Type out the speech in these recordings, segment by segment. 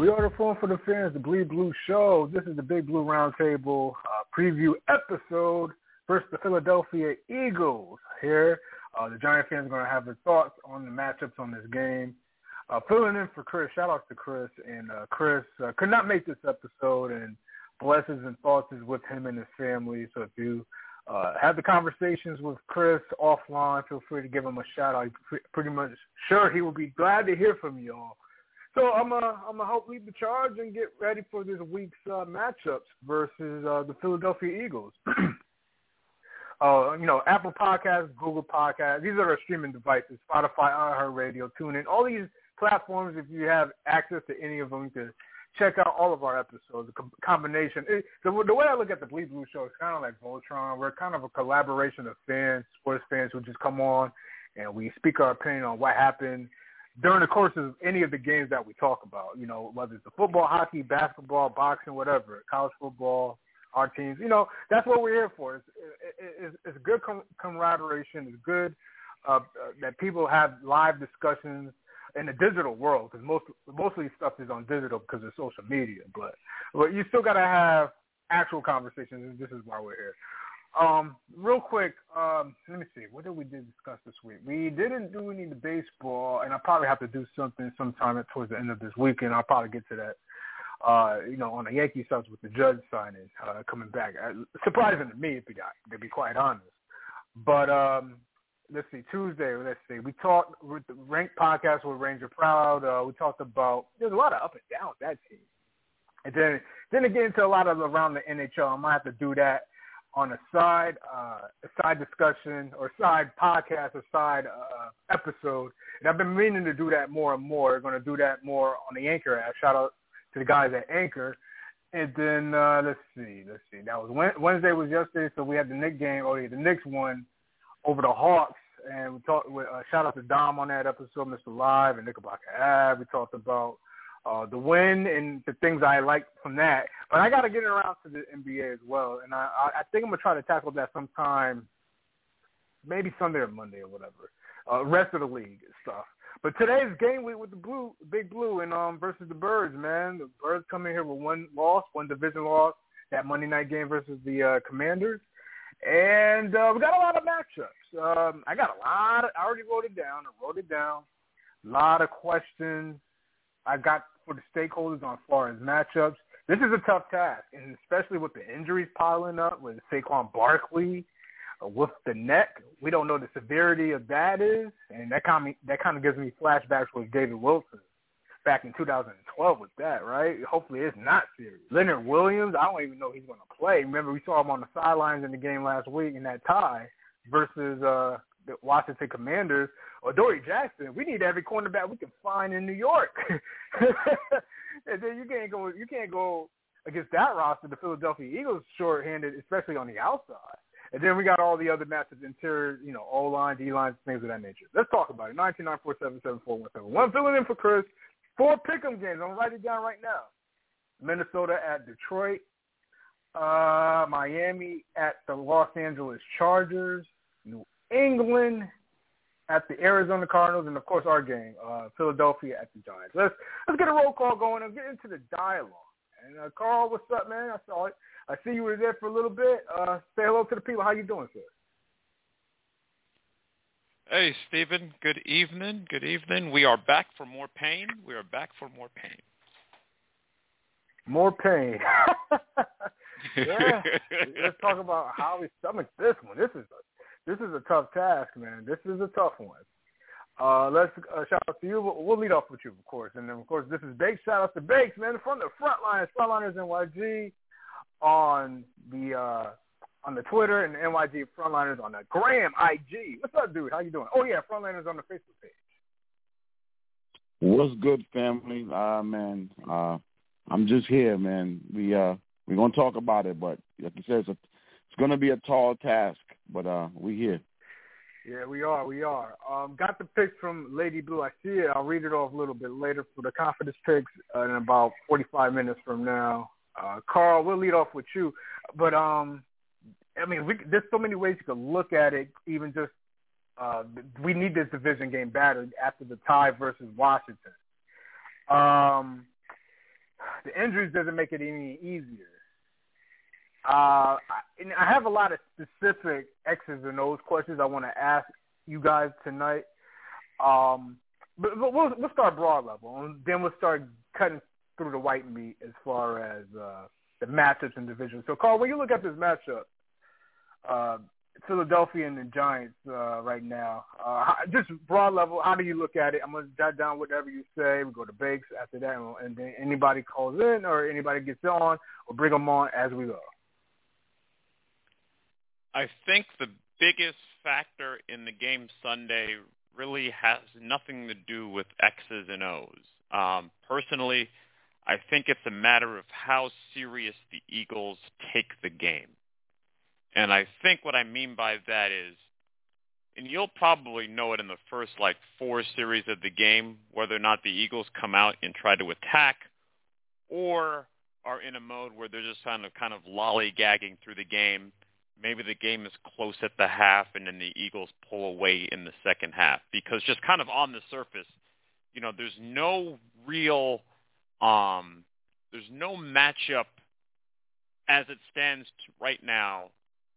We are the Forum for the Fans, the Bleed Blue Show. This is the Big Blue Roundtable uh, preview episode versus the Philadelphia Eagles. Here, uh, the Giant fans are going to have their thoughts on the matchups on this game. Uh, filling in for Chris, shout out to Chris. And uh, Chris uh, could not make this episode, and blessings and thoughts is with him and his family. So if you uh, have the conversations with Chris offline, feel free to give him a shout out. Pretty much sure he will be glad to hear from you all. So I'm gonna I'm gonna help lead the charge and get ready for this week's uh, matchups versus uh, the Philadelphia Eagles. uh, you know, Apple Podcasts, Google Podcasts. These are our streaming devices: Spotify, iHeartRadio, TuneIn. All these platforms. If you have access to any of them, can check out all of our episodes. The com- combination. It, the, the way I look at the Bleed Blue Show is kind of like Voltron. We're kind of a collaboration of fans, sports fans who just come on and we speak our opinion on what happened during the course of any of the games that we talk about, you know, whether it's the football, hockey, basketball, boxing, whatever, college football, our teams, you know, that's what we're here for. It's, it's, it's good com- camaraderie. It's good uh, that people have live discussions in the digital world because most mostly stuff is on digital because of social media. But but you still got to have actual conversations, and this is why we're here. Um, real quick, um, let me see. What did we discuss this week? We didn't do any baseball, and I probably have to do something sometime towards the end of this weekend. I'll probably get to that. Uh, you know, on the Yankee subs with the Judge signing uh, coming back. Uh, surprising to me, to be, to be quite honest. But um, let's see, Tuesday. Let's see. We talked with the Rank podcast with Ranger Proud. Uh, we talked about there's a lot of up and down that team, and then then again into a lot of around the NHL. I might have to do that on a side uh, a side discussion or side podcast or side uh, episode. And I've been meaning to do that more and more. We're going to do that more on the Anchor app. Shout out to the guys at Anchor. And then uh, let's see, let's see. That was Wednesday was yesterday, so we had the Knicks game. Oh yeah, the Knicks won over the Hawks, and we talked. Uh, shout out to Dom on that episode, Mr. Live and Knickerbocker Ave. We talked about uh, the win and the things I like from that. But I got to get around to the NBA as well, and I, I think I'm gonna try to tackle that sometime, maybe Sunday or Monday or whatever. Uh, rest of the league stuff. But today's game week with the blue, big blue, and um versus the Birds, man. The Birds come in here with one loss, one division loss. That Monday night game versus the uh, Commanders, and uh, we got a lot of matchups. Um, I got a lot. Of, I already wrote it down. I wrote it down. A lot of questions I got for the stakeholders on as far as matchups. This is a tough task, and especially with the injuries piling up with Saquon Barkley, uh, with the neck, we don't know the severity of that is, and that kind of that kind of gives me flashbacks with David Wilson back in 2012 with that, right? Hopefully it's not serious. Leonard Williams, I don't even know he's going to play. Remember we saw him on the sidelines in the game last week in that tie versus uh the Washington Commanders or Dory Jackson. We need every cornerback we can find in New York. and then you can't go you can't go against that roster. The Philadelphia Eagles short-handed, especially on the outside. And then we got all the other matches, interior, you know, O-line, D-line, things of that nature. Let's talk about it. Nine two nine four seven seven four one seven. One filling in for Chris. Four pick'em games. I'm write it down right now. Minnesota at Detroit. Uh, Miami at the Los Angeles Chargers. New England at the Arizona Cardinals, and of course our game, uh, Philadelphia at the Giants. Let's let's get a roll call going and get into the dialogue. And uh, Carl, what's up, man? I saw it. I see you were there for a little bit. Uh, say hello to the people. How you doing, sir? Hey, Stephen. Good evening. Good evening. We are back for more pain. We are back for more pain. More pain. yeah. Let's talk about how we stomach this one. This is a this is a tough task, man. This is a tough one. Uh, let's uh, shout out to you. We'll, we'll lead off with you, of course, and then of course this is Bakes. Shout out to Bakes, man, from the Frontlines, Frontliners NYG on the uh, on the Twitter and NYG Frontliners on the Gram IG. What's up, dude? How you doing? Oh yeah, Frontliners on the Facebook page. What's good, family? Uh, man, uh, I'm just here, man. We uh, we're gonna talk about it, but like you said, it's a it's going to be a tall task, but uh, we here. Yeah, we are. We are. Um, got the picks from Lady Blue. I see it. I'll read it off a little bit later for the confidence picks in about 45 minutes from now. Uh, Carl, we'll lead off with you. But um, I mean, we, there's so many ways you could look at it. Even just uh, we need this division game battered after the tie versus Washington. Um, the injuries doesn't make it any easier. Uh, and I have a lot of specific X's and O's questions I want to ask you guys tonight. Um, but, but we'll we'll start broad level, and then we'll start cutting through the white meat as far as uh, the matchups and divisions. So, Carl, when you look at this matchup, uh, Philadelphia and the Giants uh, right now, uh, just broad level, how do you look at it? I'm going to jot down whatever you say. We go to Bakes after that, and then anybody calls in or anybody gets on, we'll bring them on as we go. I think the biggest factor in the game Sunday really has nothing to do with X's and O's. Um, personally, I think it's a matter of how serious the Eagles take the game. And I think what I mean by that is, and you'll probably know it in the first like four series of the game, whether or not the Eagles come out and try to attack or are in a mode where they're just kind of kind of lollygagging through the game maybe the game is close at the half and then the Eagles pull away in the second half because just kind of on the surface, you know, there's no real um there's no matchup as it stands right now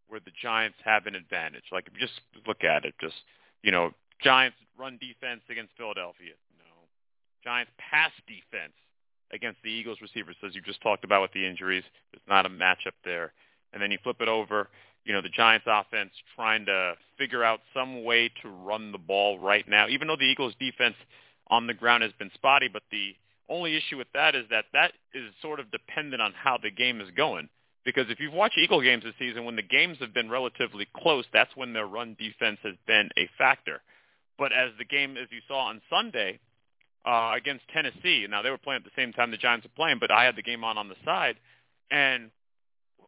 where the Giants have an advantage. Like if you just look at it, just you know, Giants run defense against Philadelphia. No. Giants pass defense against the Eagles receivers, as you just talked about with the injuries. There's not a matchup there. And then you flip it over you know, the Giants offense trying to figure out some way to run the ball right now, even though the Eagles defense on the ground has been spotty, but the only issue with that is that that is sort of dependent on how the game is going. Because if you've watched Eagle games this season, when the games have been relatively close, that's when their run defense has been a factor. But as the game, as you saw on Sunday uh, against Tennessee, now they were playing at the same time the Giants were playing, but I had the game on on the side, and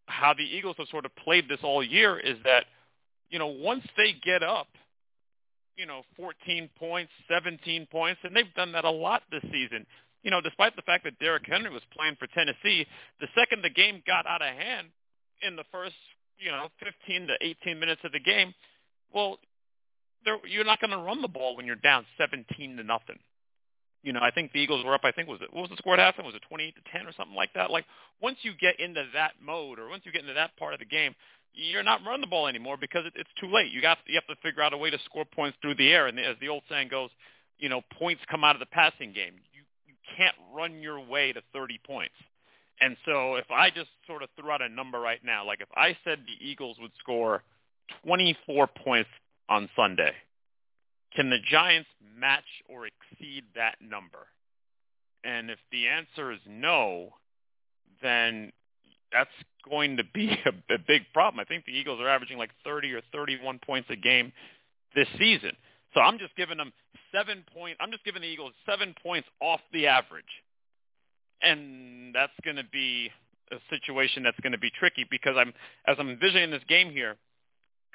how the Eagles have sort of played this all year is that, you know, once they get up, you know, 14 points, 17 points, and they've done that a lot this season. You know, despite the fact that Derrick Henry was playing for Tennessee, the second the game got out of hand in the first, you know, 15 to 18 minutes of the game, well, you're not going to run the ball when you're down 17 to nothing you know, I think the Eagles were up. I think was it what was the score at halftime? Was it 28 to 10 or something like that? Like once you get into that mode or once you get into that part of the game, you're not running the ball anymore because it, it's too late. You got you have to figure out a way to score points through the air. And as the old saying goes, you know, points come out of the passing game. You you can't run your way to 30 points. And so if I just sort of threw out a number right now, like if I said the Eagles would score 24 points on Sunday, can the Giants match or exceed that number? And if the answer is no, then that's going to be a, a big problem. I think the Eagles are averaging like 30 or 31 points a game this season. So I'm just giving them seven point. I'm just giving the Eagles seven points off the average, and that's going to be a situation that's going to be tricky because I'm as I'm envisioning this game here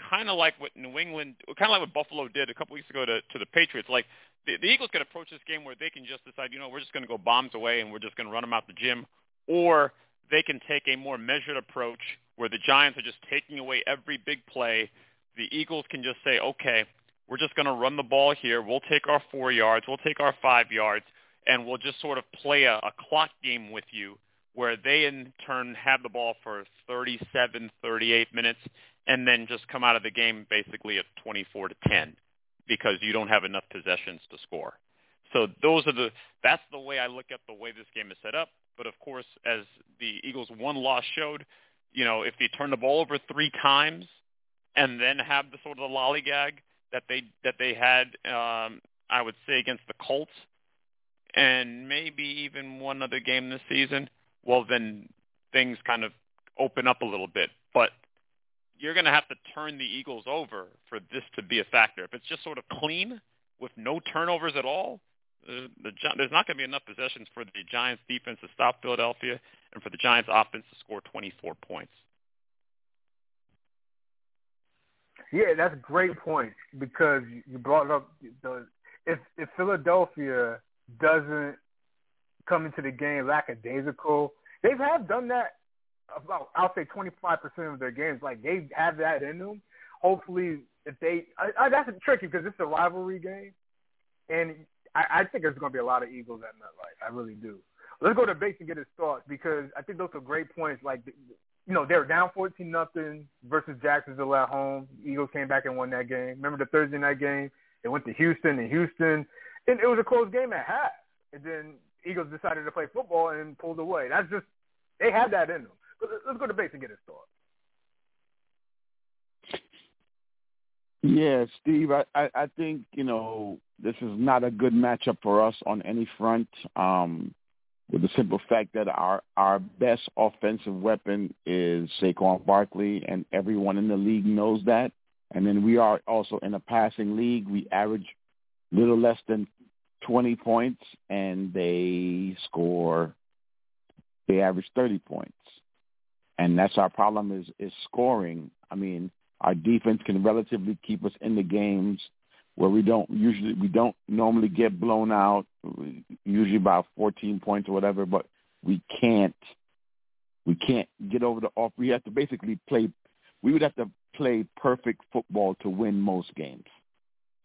kind of like what New England, kind of like what Buffalo did a couple weeks ago to, to the Patriots. Like the, the Eagles could approach this game where they can just decide, you know, we're just going to go bombs away and we're just going to run them out the gym, or they can take a more measured approach where the Giants are just taking away every big play. The Eagles can just say, okay, we're just going to run the ball here. We'll take our four yards. We'll take our five yards, and we'll just sort of play a, a clock game with you where they in turn have the ball for 37, 38 minutes, and then just come out of the game basically at 24 to 10 because you don't have enough possessions to score. So those are the that's the way I look at the way this game is set up. But of course, as the Eagles' one loss showed, you know, if they turn the ball over three times and then have the sort of the lollygag that they that they had, um, I would say against the Colts, and maybe even one other game this season, well then things kind of open up a little bit. But you're going to have to turn the Eagles over for this to be a factor. If it's just sort of clean with no turnovers at all, the, the, there's not going to be enough possessions for the Giants defense to stop Philadelphia and for the Giants offense to score 24 points. Yeah, that's a great point because you brought up the if if Philadelphia doesn't come into the game lackadaisical, they have done that about I'll say 25% of their games. Like they have that in them. Hopefully, if they I, I, that's tricky because it's a rivalry game, and I, I think there's going to be a lot of Eagles at MetLife. I really do. Let's go to Bakes and get his thoughts because I think those are great points. Like you know, they were down 14 nothing versus Jacksonville at home. Eagles came back and won that game. Remember the Thursday night game? They went to Houston and Houston, and it was a close game at half. And then Eagles decided to play football and pulled away. That's just they had that in them. Let's go to Bakes and get his thoughts. Yeah, Steve, I, I, I think, you know, this is not a good matchup for us on any front. Um, with the simple fact that our our best offensive weapon is Saquon Barkley, and everyone in the league knows that. And then we are also in a passing league. We average little less than 20 points, and they score. They average 30 points, and that's our problem is is scoring. I mean, our defense can relatively keep us in the games where we don't usually we don't normally get blown out, usually by 14 points or whatever, but we can't we can't get over the off. We have to basically play. We would have to play perfect football to win most games,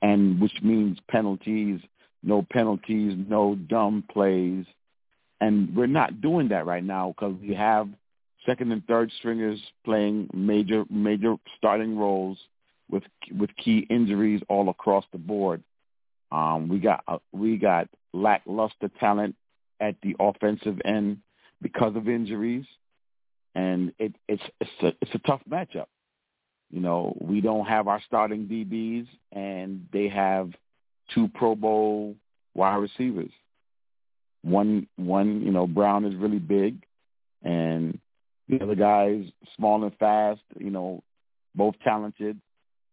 and which means penalties, no penalties, no dumb plays, and we're not doing that right now because we have second and third stringers playing major major starting roles with with key injuries all across the board. Um, we got uh, we got lackluster talent at the offensive end because of injuries, and it, it's it's a it's a tough matchup. You know, we don't have our starting DBs, and they have two Pro Bowl wide receivers. One one you know Brown is really big, and the other guys small and fast. You know, both talented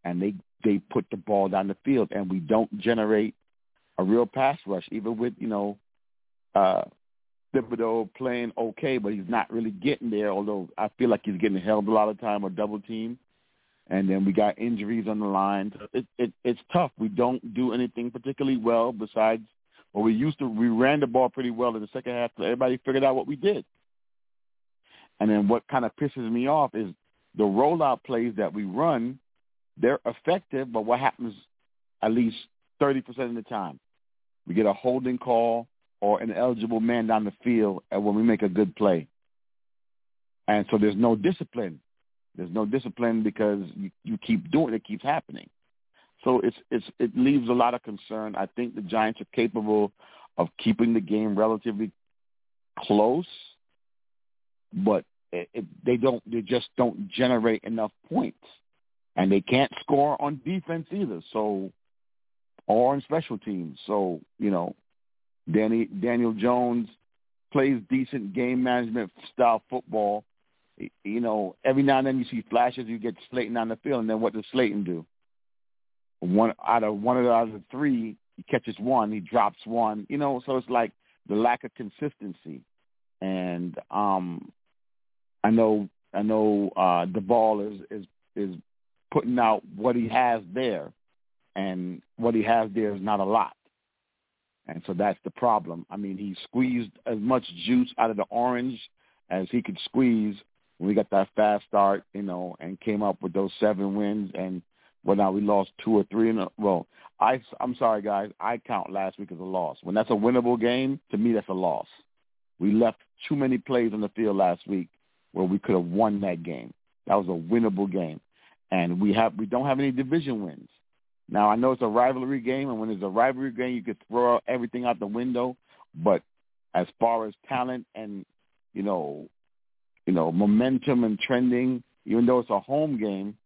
and they they put the ball down the field, and we don't generate a real pass rush, even with you know uh, Thibodeaux playing okay, but he's not really getting there. Although I feel like he's getting held a lot of time or double team, and then we got injuries on the line. It, it, it's tough. We don't do anything particularly well besides. Well, we used to we ran the ball pretty well in the second half. So everybody figured out what we did. And then what kind of pisses me off is the rollout plays that we run they're effective, but what happens at least 30% of the time? We get a holding call or an eligible man down the field when we make a good play. And so there's no discipline. There's no discipline because you, you keep doing it, it keeps happening. So it's it's it leaves a lot of concern. I think the Giants are capable of keeping the game relatively close, but it, they don't they just don't generate enough points and they can't score on defense either. So, or on special teams. So, you know, Danny Daniel Jones plays decent game management style football. You know, every now and then you see flashes. You get Slayton on the field, and then what does Slayton do? One out of one out of the three, he catches one, he drops one. You know, so it's like the lack of consistency. And um I know I know uh ball is is is putting out what he has there, and what he has there is not a lot. And so that's the problem. I mean, he squeezed as much juice out of the orange as he could squeeze when we got that fast start, you know, and came up with those seven wins. And well, now we lost two or three in a well. I I'm sorry, guys. I count last week as a loss. When that's a winnable game, to me, that's a loss. We left too many plays on the field last week where we could have won that game. That was a winnable game and we have we don't have any division wins. Now I know it's a rivalry game, and when it's a rivalry game, you could throw everything out the window. But as far as talent and you know, you know momentum and trending, even though it's a home game,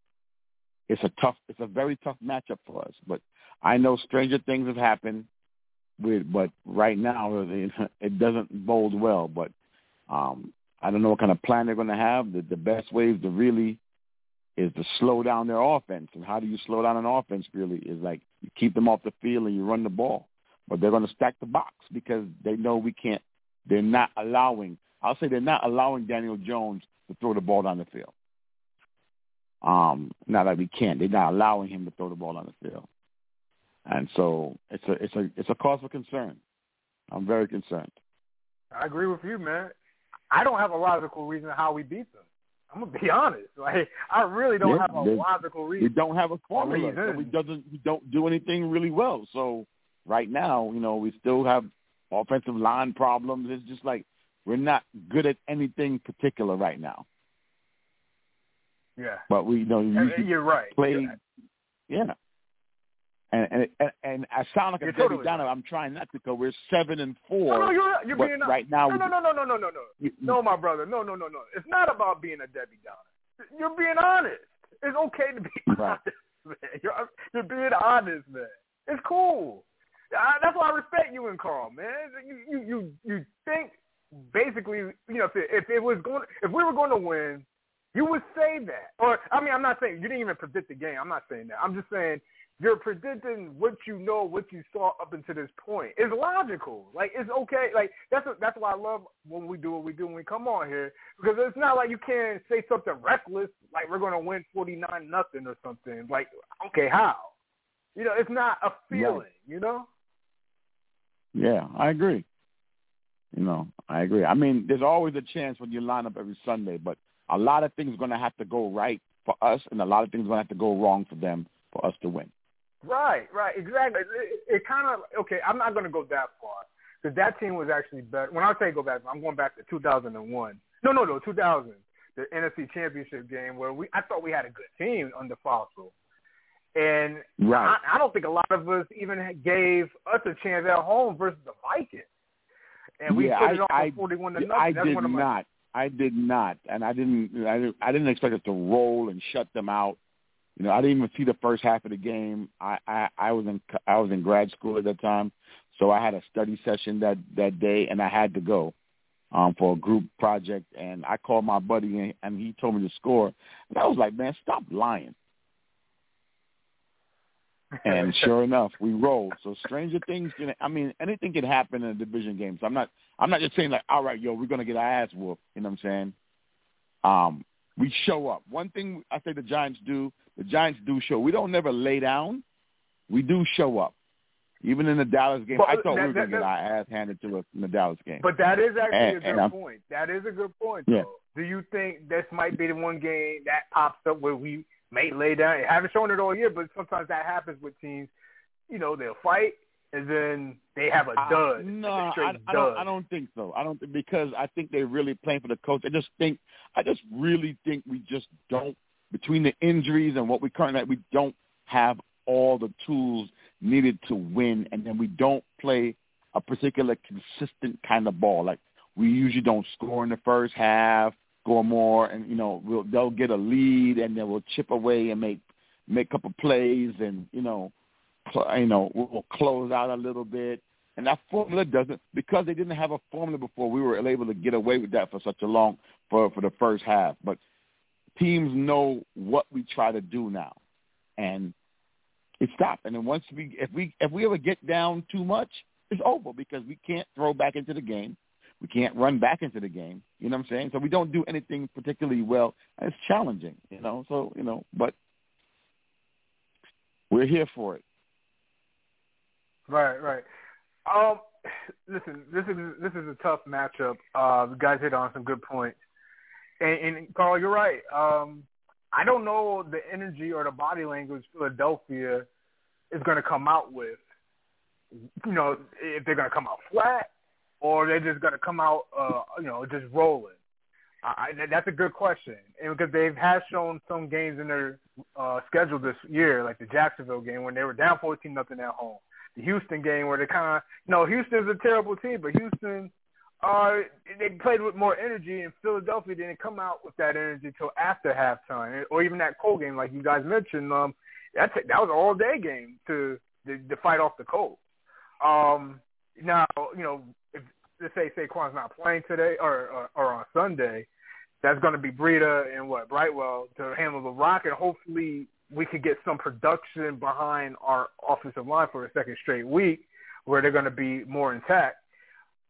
it's a tough, it's a very tough matchup for us. But I know stranger things have happened. With, but right now it doesn't bode well. But um, I don't know what kind of plan they're going to have. The, the best way is to really is to slow down their offense. And how do you slow down an offense really is like you keep them off the field and you run the ball. But they're going to stack the box because they know we can't, they're not allowing, I'll say they're not allowing Daniel Jones to throw the ball down the field. Um, not that we can't. They're not allowing him to throw the ball on the field, and so it's a it's a it's a cause for concern. I'm very concerned. I agree with you, man. I don't have a logical reason how we beat them. I'm gonna be honest. Like I really don't yeah, have a logical reason. We don't have a formula. Reason. So we doesn't we don't do anything really well. So right now, you know, we still have offensive line problems. It's just like we're not good at anything particular right now. Yeah. But we you know you you're right. Play, yeah. And and, and and I sound like a You're Debbie totally Downer. I'm trying not to go. We're seven and four. No, no, you're you're being right now. No, no, no, no, no, no, no, no. No, my brother. No, no, no, no. It's not about being a Debbie Downer. You're being honest. It's okay to be Right. honest, man. You're you're being honest, man. It's cool. I, that's why I respect you and Carl, man. You you you you think basically, you know, if it, if it was going, if we were going to win, you would say that. Or I mean, I'm not saying you didn't even predict the game. I'm not saying that. I'm just saying you're predicting what you know, what you saw up until this point. It's logical. Like it's okay. Like that's what, that's why I love when we do what we do when we come on here because it's not like you can say something reckless like we're gonna win forty nine nothing or something. Like okay, how? You know, it's not a feeling. You know. Yeah, I agree. You know, I agree. I mean, there's always a chance when you line up every Sunday, but a lot of things are going to have to go right for us, and a lot of things are going to have to go wrong for them for us to win. Right, right, exactly. It, it kind of okay. I'm not going to go that far because that team was actually better. When I say go back, I'm going back to 2001. No, no, no, 2000, the NFC Championship game where we I thought we had a good team under Fassel, and Right. I, I don't think a lot of us even gave us a chance at home versus the Vikings, and we yeah, put I, it off I, 41 to nothing. I That's did one of my not. I did not, and I didn't. I didn't, I didn't expect us to roll and shut them out. You know, I didn't even see the first half of the game. I, I, I was in I was in grad school at that time, so I had a study session that that day, and I had to go um, for a group project. And I called my buddy, and, and he told me to score. And I was like, "Man, stop lying." And sure enough, we rolled. So stranger things can. I mean, anything can happen in a division game. So I'm not. I'm not just saying like, all right, yo, we're gonna get our ass whooped. You know what I'm saying? Um, we show up. One thing I say the Giants do. The Giants do show. We don't never lay down. We do show up. Even in the Dallas game, But I thought that- we were gonna get our ass handed to us in the Dallas game. But that is actually And- a good and point. That is a good point, Yeah. though. Do you think this might be the one game that pops up where we may lay down? I haven't shown it all year, but sometimes that happens with teams. You know, they'll fight and then they have a Uh, dud. no, a I, I dud. don't. I don't think so. I don't because I think they're really playing for the coach. I just think. I just really think we just don't between the injuries and what we currently we don't have all the tools needed to win, and then we don't play a particular consistent kind of ball. Like we usually don't score in the first half, score more, and you know we'll, they'll get a lead, and then we'll chip away and make make a couple plays, and you know cl- you know, we'll close out a little bit. And that formula doesn't because they didn't have a formula before. We were able to get away with that for such a long for for the first half. But teams know what we try to do now, and it stopped. And then once we if we if we ever get down too much, it's over because we can't throw back into the game. We can't run back into the game. You know what I'm saying? So we don't do anything particularly well. It's challenging, you know. So you know, but we're here for it. Right, right. Um, listen, this is this is a tough matchup. Uh, the guys hit on some good points, and, and Carl, you're right. Um, I don't know the energy or the body language Philadelphia is going to come out with. You know, if they're going to come out flat or they're just going to come out, uh, you know, just rolling. I, that's a good question, and because they've have shown some games in their uh, schedule this year, like the Jacksonville game when they were down fourteen nothing at home the Houston game where they kind of no Houston's a terrible team, but Houston uh they played with more energy and Philadelphia didn't come out with that energy until after halftime or even that cold game like you guys mentioned um that that was an all day game to, to to fight off the Colts. Um now you know if let's say Saquon's not playing today or or, or on Sunday, that's going to be Breida and what Brightwell to handle the rock and hopefully we could get some production behind our offensive line for a second straight week where they're going to be more intact.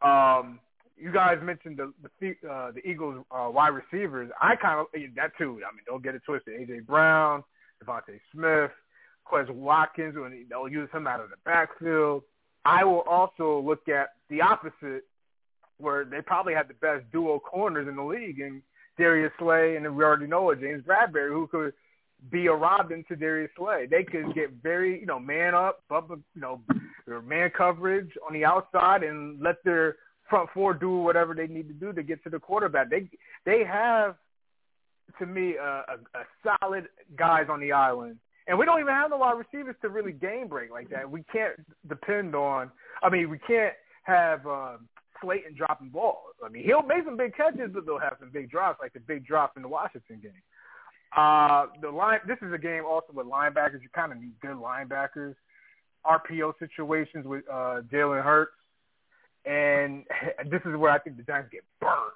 Um, you guys mentioned the the, uh, the Eagles uh, wide receivers. I kind of that too. I mean, don't get it twisted. AJ Brown, DeVonta Smith, Quez Watkins, when they'll use him out of the backfield. I will also look at the opposite, where they probably had the best duo corners in the league, and Darius Slay, and we already know it, James Bradberry, who could be a Robin to Darius Slay. They could get very, you know, man up, up, you know, man coverage on the outside, and let their front four do whatever they need to do to get to the quarterback. They they have, to me, a, a, a solid guys on the island, and we don't even have the wide receivers to really game break like that. We can't depend on. I mean, we can't have. Um, Slayton dropping balls. I mean, he'll make some big catches, but they'll have some big drops, like the big drop in the Washington game. Uh, the line. This is a game also with linebackers. You kind of need good linebackers. RPO situations with uh, Jalen Hurts, and this is where I think the Giants get burnt.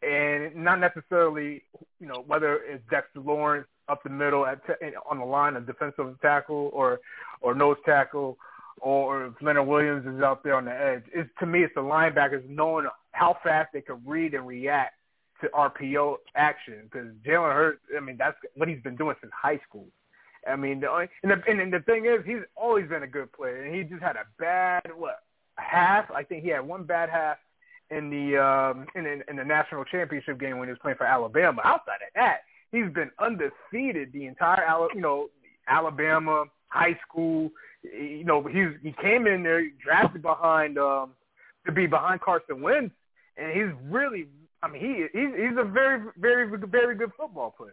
And not necessarily, you know, whether it's Dexter Lawrence up the middle at t- on the line, a defensive tackle or or nose tackle, or if Leonard Williams is out there on the edge. It's to me, it's the linebackers knowing how fast they can read and react to RPO action because Jalen Hurts. I mean, that's what he's been doing since high school. I mean, the only, and, the, and the thing is, he's always been a good player, and he just had a bad what half. I think he had one bad half in the um, in, in, in the national championship game when he was playing for Alabama. Outside of that, he's been undefeated the entire you know Alabama high school. You know, he's he came in there drafted behind um, to be behind Carson Wentz, and he's really I mean, he he's, he's a very, very, very good football player.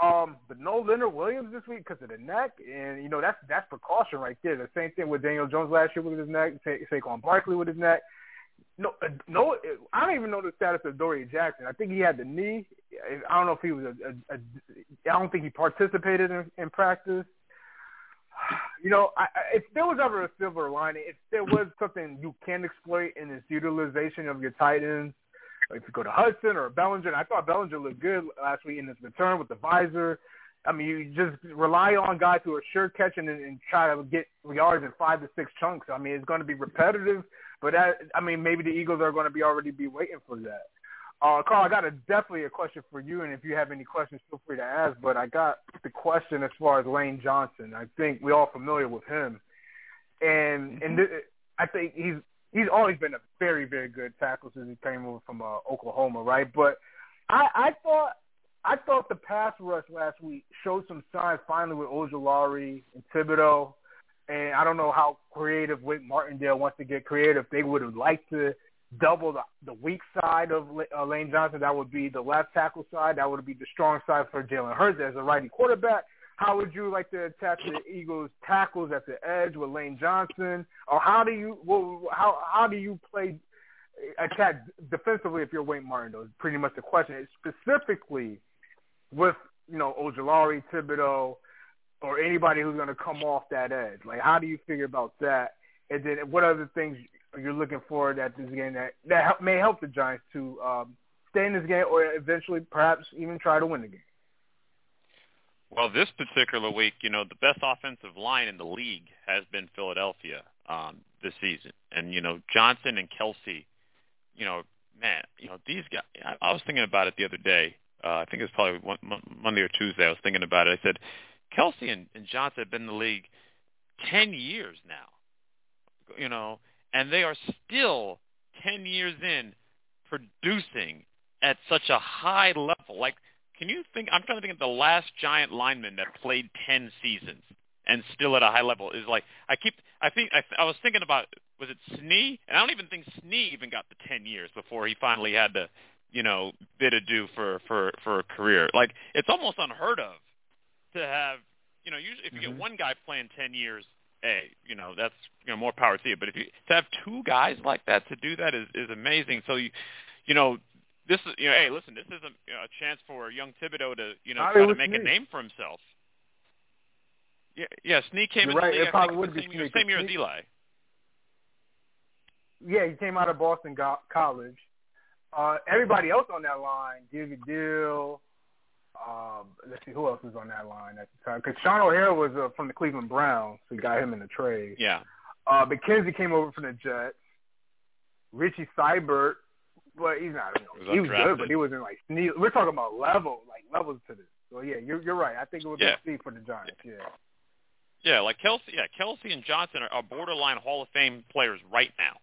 Um, but no Leonard Williams this week because of the neck, and you know that's that's precaution right there. The same thing with Daniel Jones last year with his neck, Sa- Saquon Barkley with his neck. No, uh, no, I don't even know the status of Dory Jackson. I think he had the knee. I don't know if he was a. a, a I don't think he participated in, in practice. You know, I, if there was ever a silver lining, if there was something you can exploit in this utilization of your tight ends if you go to Hudson or Bellinger, I thought Bellinger looked good last week in his return with the visor. I mean, you just rely on guys who are sure catching and, and try to get yards in five to six chunks. I mean, it's going to be repetitive, but that, I mean, maybe the Eagles are going to be already be waiting for that. Uh, Carl, I got a definitely a question for you, and if you have any questions, feel free to ask. But I got the question as far as Lane Johnson. I think we're all familiar with him, and and th- I think he's he's always been a very, very good tackle since he came over from uh, Oklahoma, right? But I, I thought I thought the pass rush last week showed some signs finally with Ojulari and Thibodeaux. And I don't know how creative Wink Martindale wants to get creative. They would have liked to double the, the weak side of uh, Lane Johnson. That would be the left tackle side. That would be the strong side for Jalen Hurts as a righty quarterback. How would you like to attack the Eagles' tackles at the edge with Lane Johnson, or how do you well, how how do you play attack defensively if you're Wayne Martin? Though is pretty much the question. It's specifically with you know Ojulari, Thibodeaux, or anybody who's going to come off that edge. Like, how do you figure about that? And then what other things are you're looking for that this game that that may help the Giants to um, stay in this game or eventually perhaps even try to win the game? Well, this particular week, you know, the best offensive line in the league has been Philadelphia um, this season, and you know Johnson and Kelce, you know, man, you know these guys. I, I was thinking about it the other day. Uh, I think it was probably one, Monday or Tuesday. I was thinking about it. I said, Kelce and, and Johnson have been in the league ten years now, you know, and they are still ten years in producing at such a high level. Like can you think? I'm trying to think of the last giant lineman that played ten seasons and still at a high level is like I keep. I think I, I was thinking about was it Snee? And I don't even think Snee even got the ten years before he finally had to, you know, bid adieu for for for a career. Like it's almost unheard of to have. You know, usually if you mm-hmm. get one guy playing ten years, hey, you know that's you know more power to you. But if you to have two guys like that to do that is is amazing. So you, you know, this is you know, hey, listen, this is a, you know, a chance for young Thibodeaux to you know try to make a name for himself. Yeah, yeah. Snee came You're in right. the league, it probably would be same, year, same year as Eli. Yeah, he came out of Boston Go- College. Uh, everybody else on that line, David Diehl. Um, let's see who else was on that line at the time. Because Shaun O'Hara was uh, from the Cleveland Browns, so we got him in the trade. Yeah. Uh, McKenzie came over from the Jets. Richie Seubert well, he's not. he was good, but he wasn't like sneak. We're talking about level, like levels to this. So yeah, you're you're right. I think it would yeah. be for the Giants. Yeah. Yeah, like Kelce. Yeah, Kelce and Johnson are, are borderline Hall of Fame players right now,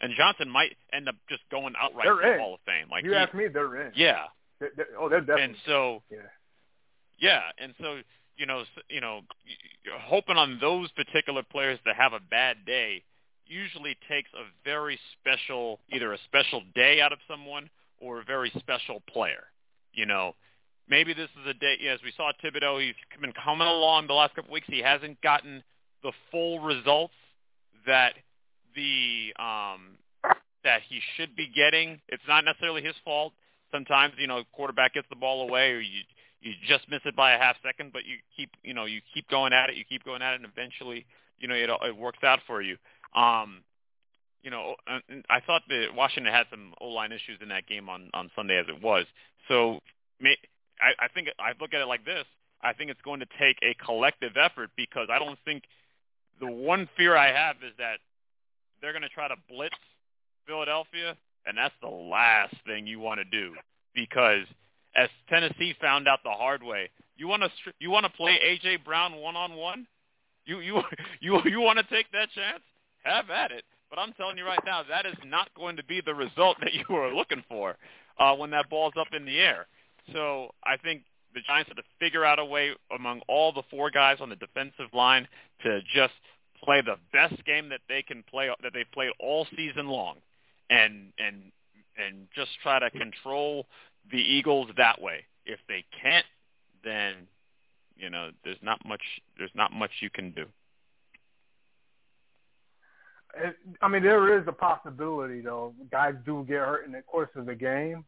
and Johnson might end up just going outright they're to in. Hall of Fame. Like you he, ask me, they're in. Yeah. They're, they're, oh, they're definitely. And so. Yeah. Yeah, and so you know, you know, hoping on those particular players to have a bad day usually takes a very special, either a special day out of someone or a very special player. You know, maybe this is a day. As we saw Thibodeaux, he's been coming along the last couple of weeks. He hasn't gotten the full results that the um, that he should be getting. It's not necessarily his fault. Sometimes, you know, quarterback gets the ball away, or you you just miss it by a half second, but you keep you know you keep going at it, you keep going at it, and eventually you know it it works out for you. Um, you know, I thought that Washington had some O line issues in that game on on Sunday as it was. So I, I think I look at it like this. I think it's going to take a collective effort because I don't think the one fear I have is that they're going to try to blitz Philadelphia, and that's the last thing you want to do because as Tennessee found out the hard way. You want to you want to play AJ Brown one on one? You you you you want to take that chance? Have at it. But I'm telling you right now, that is not going to be the result that you are looking for uh, when that ball's up in the air. So I think the Giants have to figure out a way among all the four guys on the defensive line to just play the best game that they can play that they've played all season long, and and and just try to control the Eagles that way. If they can't, then you know there's not much there's not much you can do. I mean, there is a possibility though. Guys do get hurt in the course of the game,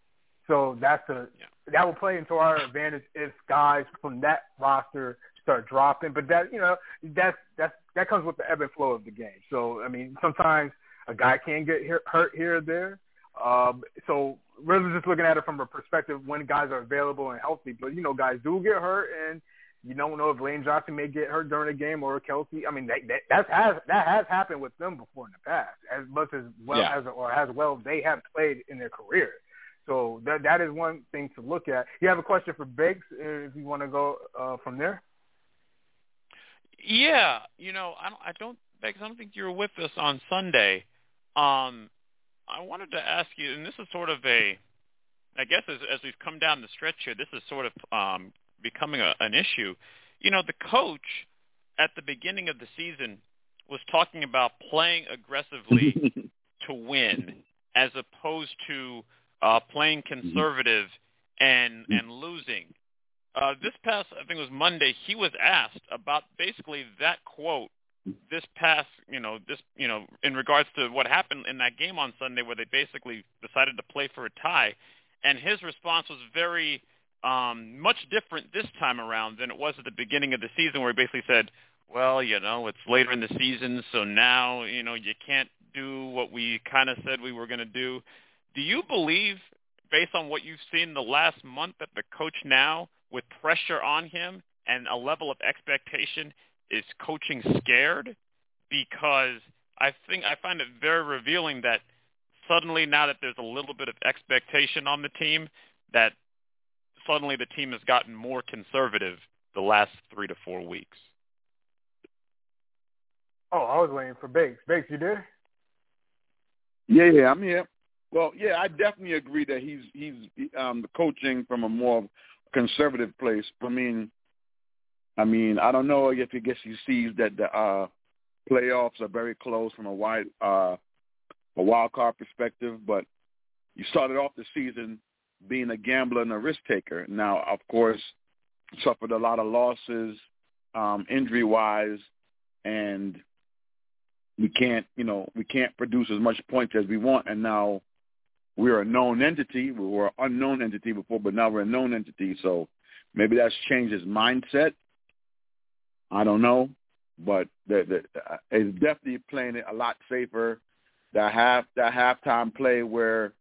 so that's a yeah. that will play into our advantage if guys from that roster start dropping. But that you know that's that's that comes with the ebb and flow of the game. So I mean, sometimes a guy can get hurt here or there. Um, so really just looking at it from a perspective when guys are available and healthy. But you know, guys do get hurt, and you don't know if Lane Johnson may get hurt during a game or Kelce. I mean, that that, that has that has happened with them before in the past, as much as well yeah. as or as well they have played in their career. So that that is one thing to look at. You have a question for Biggs if you want to go uh, from there. Yeah, you know, I don't, I don't, Biggs, I don't think you were with us on Sunday. Um, I wanted to ask you, and this is sort of a, I guess as, as we've come down the stretch here, this is sort of um, becoming a, an issue. You know, the coach at the beginning of the season was talking about playing aggressively to win as opposed to uh, playing conservative and and losing. Uh, this past, I think it was Monday, he was asked about basically that quote this past, you know, this, you know, in regards to what happened in that game on Sunday where they basically decided to play for a tie, and his response was very um, much different this time around than it was at the beginning of the season, where he basically said, "Well, you know, it's later in the season, so now, you know, you can't do what we kind of said we were going to do." Do you believe, based on what you've seen the last month, that the coach now, with pressure on him and a level of expectation, is coaching scared? Because I think I find it very revealing that suddenly now that there's a little bit of expectation on the team, that suddenly the team has gotten more conservative the last three to four weeks. Oh, I was waiting for Bakes. Bakes, you there? Yeah, yeah, I'm here. Well, yeah, I definitely agree that he's he's um the coaching from a more conservative place. I mean, I mean, I don't know if he gets he sees that the uh, playoffs are very close from a wide uh, a wild card perspective, but you started off the season being a gambler and a risk taker. Now, of course, suffered a lot of losses um, injury wise, and we can't, you know, we can't produce as much points as we want. And now we're a known entity. We were an unknown entity before, but now we're a known entity. So maybe that's changed his mindset I don't know, but the, the, uh, it's definitely playing it a lot safer. That half that halftime play where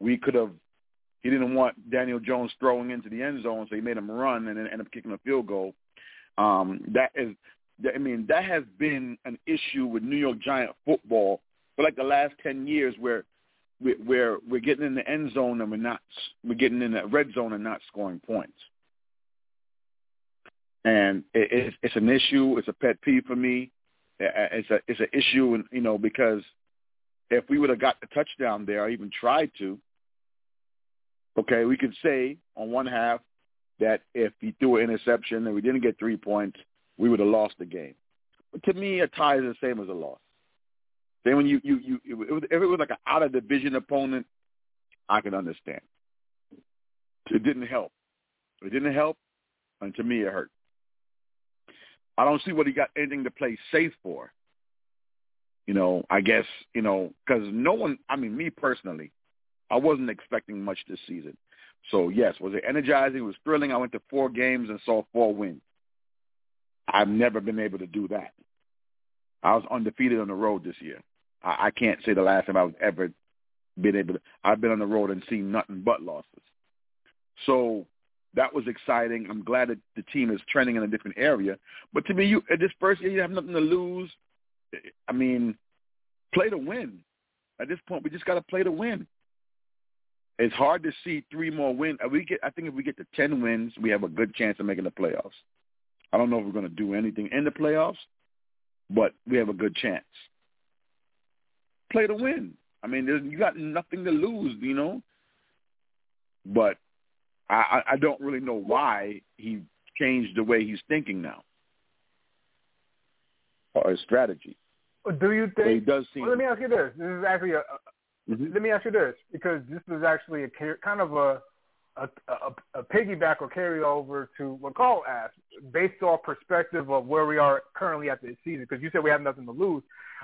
we could have, he didn't want Daniel Jones throwing into the end zone, so he made him run and then end up kicking a field goal. Um, that is, I mean, that has been an issue with New York Giant football for like the last ten years, where we're we're getting in the end zone and we're not we're getting in the red zone and not scoring points. And it, it's, it's an issue. It's a pet peeve for me. It's a it's an issue, and you know because if we would have got the touchdown there, or even tried to, okay, we could say on one half that if he threw an interception and we didn't get three points, we would have lost the game. But to me, a tie is the same as a loss. Then when you you you if it was like an out of division opponent, I can understand. It didn't help. It didn't help, and to me, it hurt. I don't see what he got anything to play safe for. You know, I guess you know because no one. I mean, me personally, I wasn't expecting much this season. So yes, was it energizing? It was thrilling. I went to four games and saw four wins. I've never been able to do that. I was undefeated on the road this year. I, I can't say the last time I was ever been able to. I've been on the road and seen nothing but losses. So that was exciting. I'm glad that the team is trending in a different area. But to me, you at this first year, you have nothing to lose. I mean, play to win. At this point, we just got to play to win it's hard to see three more wins. We get, I think if we get to ten wins, we have a good chance of making the playoffs. I don't know if we're going to do anything in the playoffs, but we have a good chance. Play to win. I mean, there's, you got nothing to lose, you know. But I, I don't really know why he changed the way he's thinking now, or his strategy. Do you think? But he does seem. Well, let me ask you this: This is actually a, Mm-hmm. Let me ask you this, because this is actually a kind of a a, a, a piggyback or carryover to what Carl asked, based off perspective of where we are currently at this season. Because you said we have nothing to lose.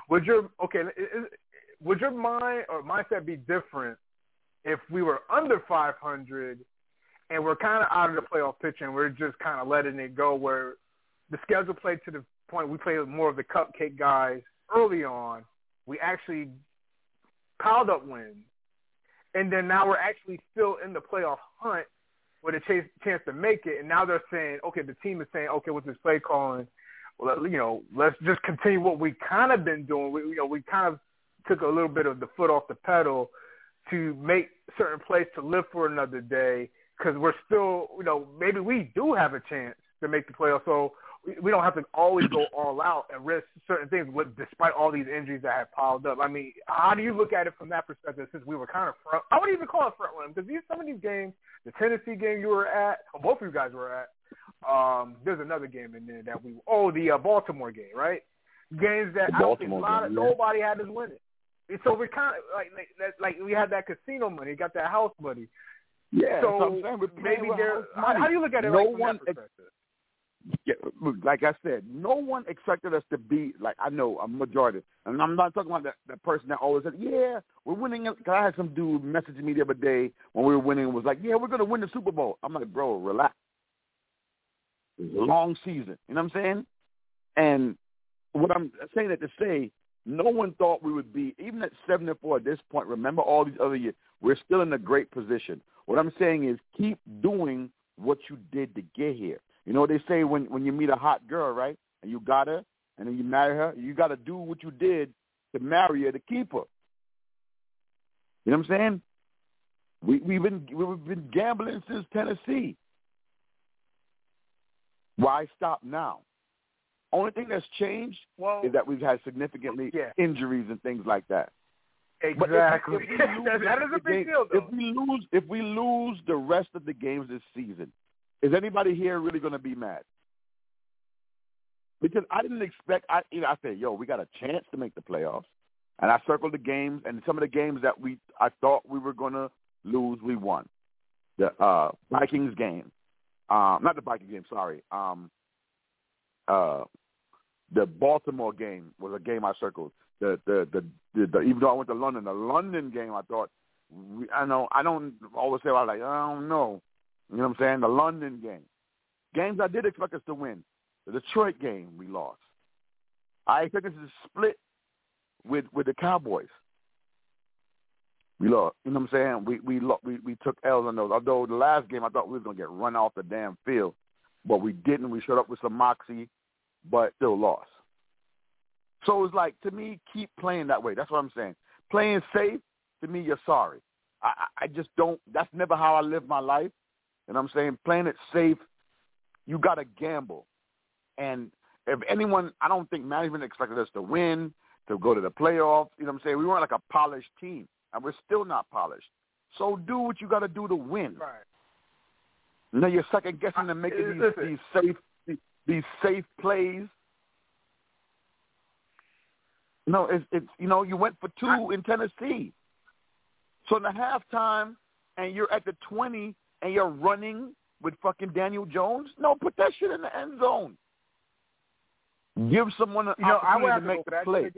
Would your okay? Is, would your mind or mindset be different if we were under 500 and we're kind of out of the playoff picture and we're just kind of letting it go? Where the schedule played to the point we played more of the cupcake guys early on. We actually piled up wins, and then now we're actually still in the playoff hunt with a chance, chance to make it. And now they're saying, okay, the team is saying, okay, with this play calling, well, you know, let's just continue what we kind of been doing. We, you know, we kind of took a little bit of the foot off the pedal to make certain plays to live for another day because we're still, you know, maybe we do have a chance to make the playoffs. So we don't have to always go all out and risk certain things with despite all these injuries that have piled up. I mean, how do you look at it from that perspective since we were kind of front I wouldn't even call it front running because these some of these games, the Tennessee game you were at, or both of you guys were at, um, there's another game in there that we oh the uh, Baltimore game, right? Games that I think a lot of, yeah. nobody had us winning. And so we kind of like, like like we had that casino money, got that house money. Yeah, so maybe there. How, how, do you look at it? No like, one. Yeah, like I said, no one expected us to be like I know a majority, and I'm not talking about that, that person that always said, "Yeah, we're winning." Cause I had some dude messaging me the other day when we were winning and was like, "Yeah, we're gonna win the Super Bowl." I'm like, "Bro, relax. It's a long season." You know what I'm saying? And what I'm saying that to say, no one thought we would be even at seven and four at this point. Remember all these other years, we're still in a great position. What I'm saying is keep doing what you did to get here. You know what they say when when you meet a hot girl, right? And you got her, and then you marry her. You got to do what you did to marry her to keep her. You know what I'm saying? We we've been we've been gambling since Tennessee. Why stop now? Only thing that's changed well, is that we've had significantly yeah. injuries and things like that. Exactly. If, if that is a big game, deal, though. If we lose, if we lose the rest of the games this season, is anybody here really going to be mad? Because I didn't expect. I you know I said, yo, we got a chance to make the playoffs, and I circled the games, and some of the games that we I thought we were going to lose, we won. The uh, Vikings game, um, not the Vikings game. Sorry, um, uh, the Baltimore game was a game I circled. The the, the the the even though I went to London, the London game I thought we, I know I don't always say I like I don't know you know what I'm saying? The London game. Games I did expect us to win. The Detroit game we lost. I expected us to split with with the Cowboys. We lost. You know what I'm saying? We we we we took L's on those. Although the last game I thought we was gonna get run off the damn field, but we didn't. We showed up with some moxie, but still lost. So it's like to me, keep playing that way. That's what I'm saying. Playing safe to me, you're sorry. I, I just don't. That's never how I live my life. And I'm saying playing it safe, you got to gamble. And if anyone, I don't think management expected us to win, to go to the playoffs. You know what I'm saying? We weren't like a polished team, and we're still not polished. So do what you got to do to win. Right. Now you're second guessing and making these, these safe these, these safe plays. No, it's it's you know you went for two in Tennessee. So in the halftime, and you're at the twenty, and you're running with fucking Daniel Jones. No, put that shit in the end zone. Give someone an you know, opportunity I to make the play.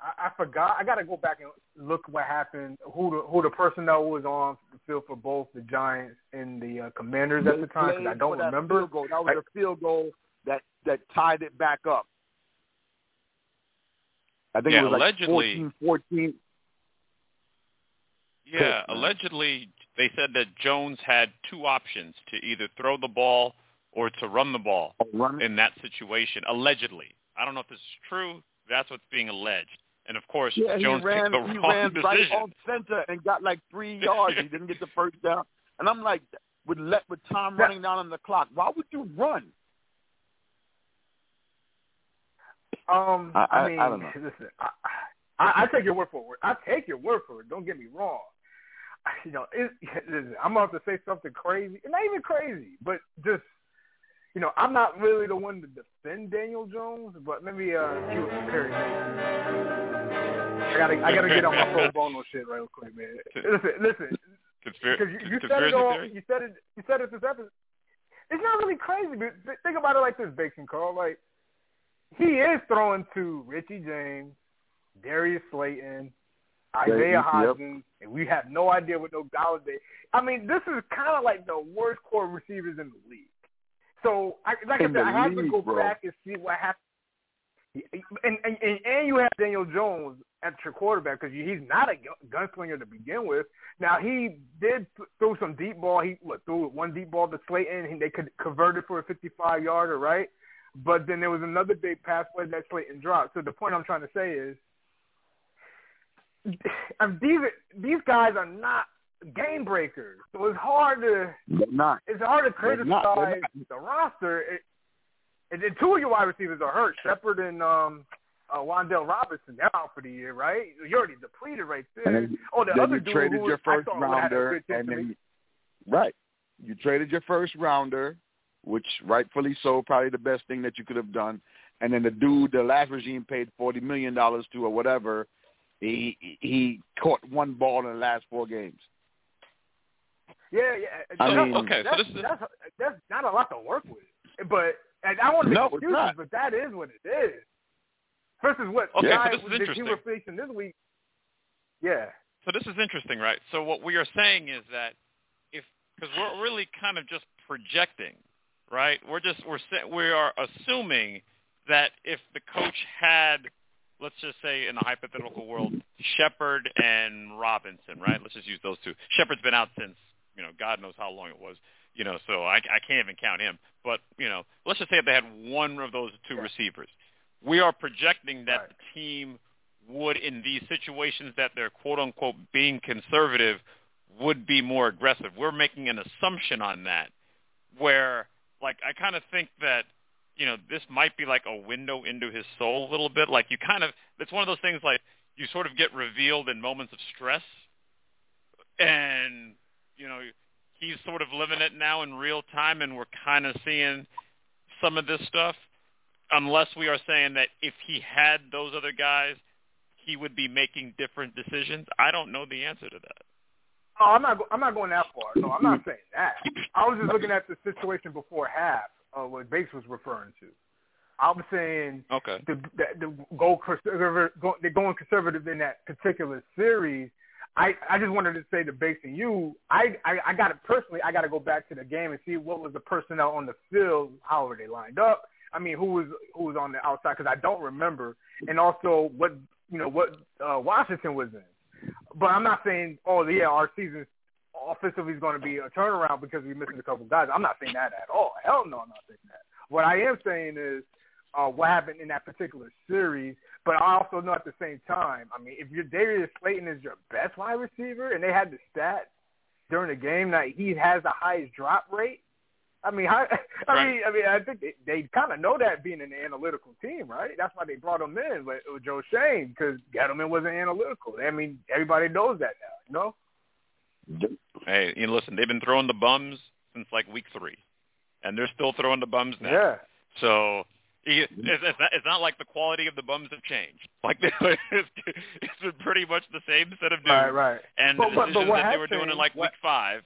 I, I forgot. I got to go back and look what happened. Who the who the personnel was on the field for both the Giants and the uh, Commanders they at the time? Because I don't remember. Field goal. That was a field goal that that tied it back up. I think yeah, it was like allegedly, 14, 14. Yeah, allegedly they said that Jones had two options to either throw the ball or to run the ball run in that situation. Allegedly, I don't know if this is true. That's what's being alleged. And of course, yeah, Jones he ran, picked the he wrong ran decision. right off center and got like three yards. he didn't get the first down. And I'm like, with let with time running down on the clock, why would you run? Um, I, I, mean, I don't know. listen, I, I, I take your word for it. I take your word for it. Don't get me wrong. You know, it, listen, I'm about to say something crazy, not even crazy, but just you know, I'm not really the one to defend Daniel Jones, but let me uh, see what Perry I gotta, I gotta get on my pro bono shit real quick, man. Listen, listen, Conspir- because you, you said it all, theory? you said it, you said it this episode. It's not really crazy, but think about it like this, Basin Carl. Like he is throwing to Richie James, Darius Slayton, Isaiah. Hodgins, and we have no idea what no Golladay. I mean, this is kind of like the worst core receivers in the league. So, I, like In I said, I have to go bro. back and see what happened. And, and and and you have Daniel Jones at your quarterback because he's not a gunslinger to begin with. Now he did throw some deep ball. He what, threw one deep ball to Slayton, and they could convert it for a 55 yarder, right? But then there was another big pass play that Slayton dropped. So the point I'm trying to say is, these these guys are not game breakers. So it's hard to not. it's hard to criticize not. The roster. It, and then two of your wide receivers are hurt, Shepard and um, uh, Wan'Dale Robinson. They're out for the year, right? You're already depleted right there. Then- oh, the other you dude traded who your first thought would have had a rounder, and then right, you traded your first rounder, which rightfully so, probably the best thing that you could have done. And then the dude, the last regime paid forty million dollars to or whatever. He he caught one ball in the last four games. Yeah, yeah. I mean- Okay, so that's, this is- that's, that's not a lot to work with. But and I want to make it's excuses, but that is what it is. Versus what Okay, so Giants this is that he interesting. were facing this week. Yeah. So this is interesting, right? So what we are saying is that if because we're really kind of just projecting, right? We're just we're we are assuming that if the coach had, let's just say in a hypothetical world, Shepard and Robinson, right? Let's just use those two. Shepard's been out since you know God knows how long it was, you know, so I, I can't even count him. But you know, let's just say if they had one of those two Yeah. receivers, we are projecting that Right. the team would in these situations that they're quote unquote being conservative would be more aggressive. We're making an assumption on that where like I kind of think that you know this might be like a window into his soul a little bit like you kind of it's one of those things like you sort of get revealed in moments of stress and you know he's sort of living it now in real time and we're kind of seeing some of this stuff unless we are saying that if he had those other guys he would be making different decisions. I don't know the answer to that. Oh, I'm not. I'm not going that far. No, I'm not saying that. I was just looking at the situation before half, uh, what Bakes was referring to. I'm saying Okay. the the, the go conservative, go, they're going conservative in that particular series. I I just wanted to say to Bakes and you, I I, I got to personally, I got to go back to the game and see what was the personnel on the field, how were they lined up. I mean, who was who was on the outside because I don't remember, and also what you know what uh, Washington was in. But I'm not saying, oh yeah, our season offensively is going to be a turnaround because we're missing a couple guys. I'm not saying that at all. Hell no, I'm not saying that. What I am saying is, uh, what happened in that particular series, but I also know at the same time, I mean, if your Darius Slayton is your best wide receiver and they had the stats during the game that he has the highest drop rate, I mean, I, I right. mean, I mean, I think they, they kind of know that being an analytical team, right? That's why they brought him in with, with Joe Schoen because Gettleman wasn't analytical. I mean, everybody knows that now, you know. Hey, you know, listen, they've been throwing the bums since like week three, and they're still throwing the bums now. Yeah. So it's, it's, not, it's not like the quality of the bums have changed. Like it's, it's been pretty much the same set of dudes. Right, right. And but, the decisions but, but that they were doing in like what, week five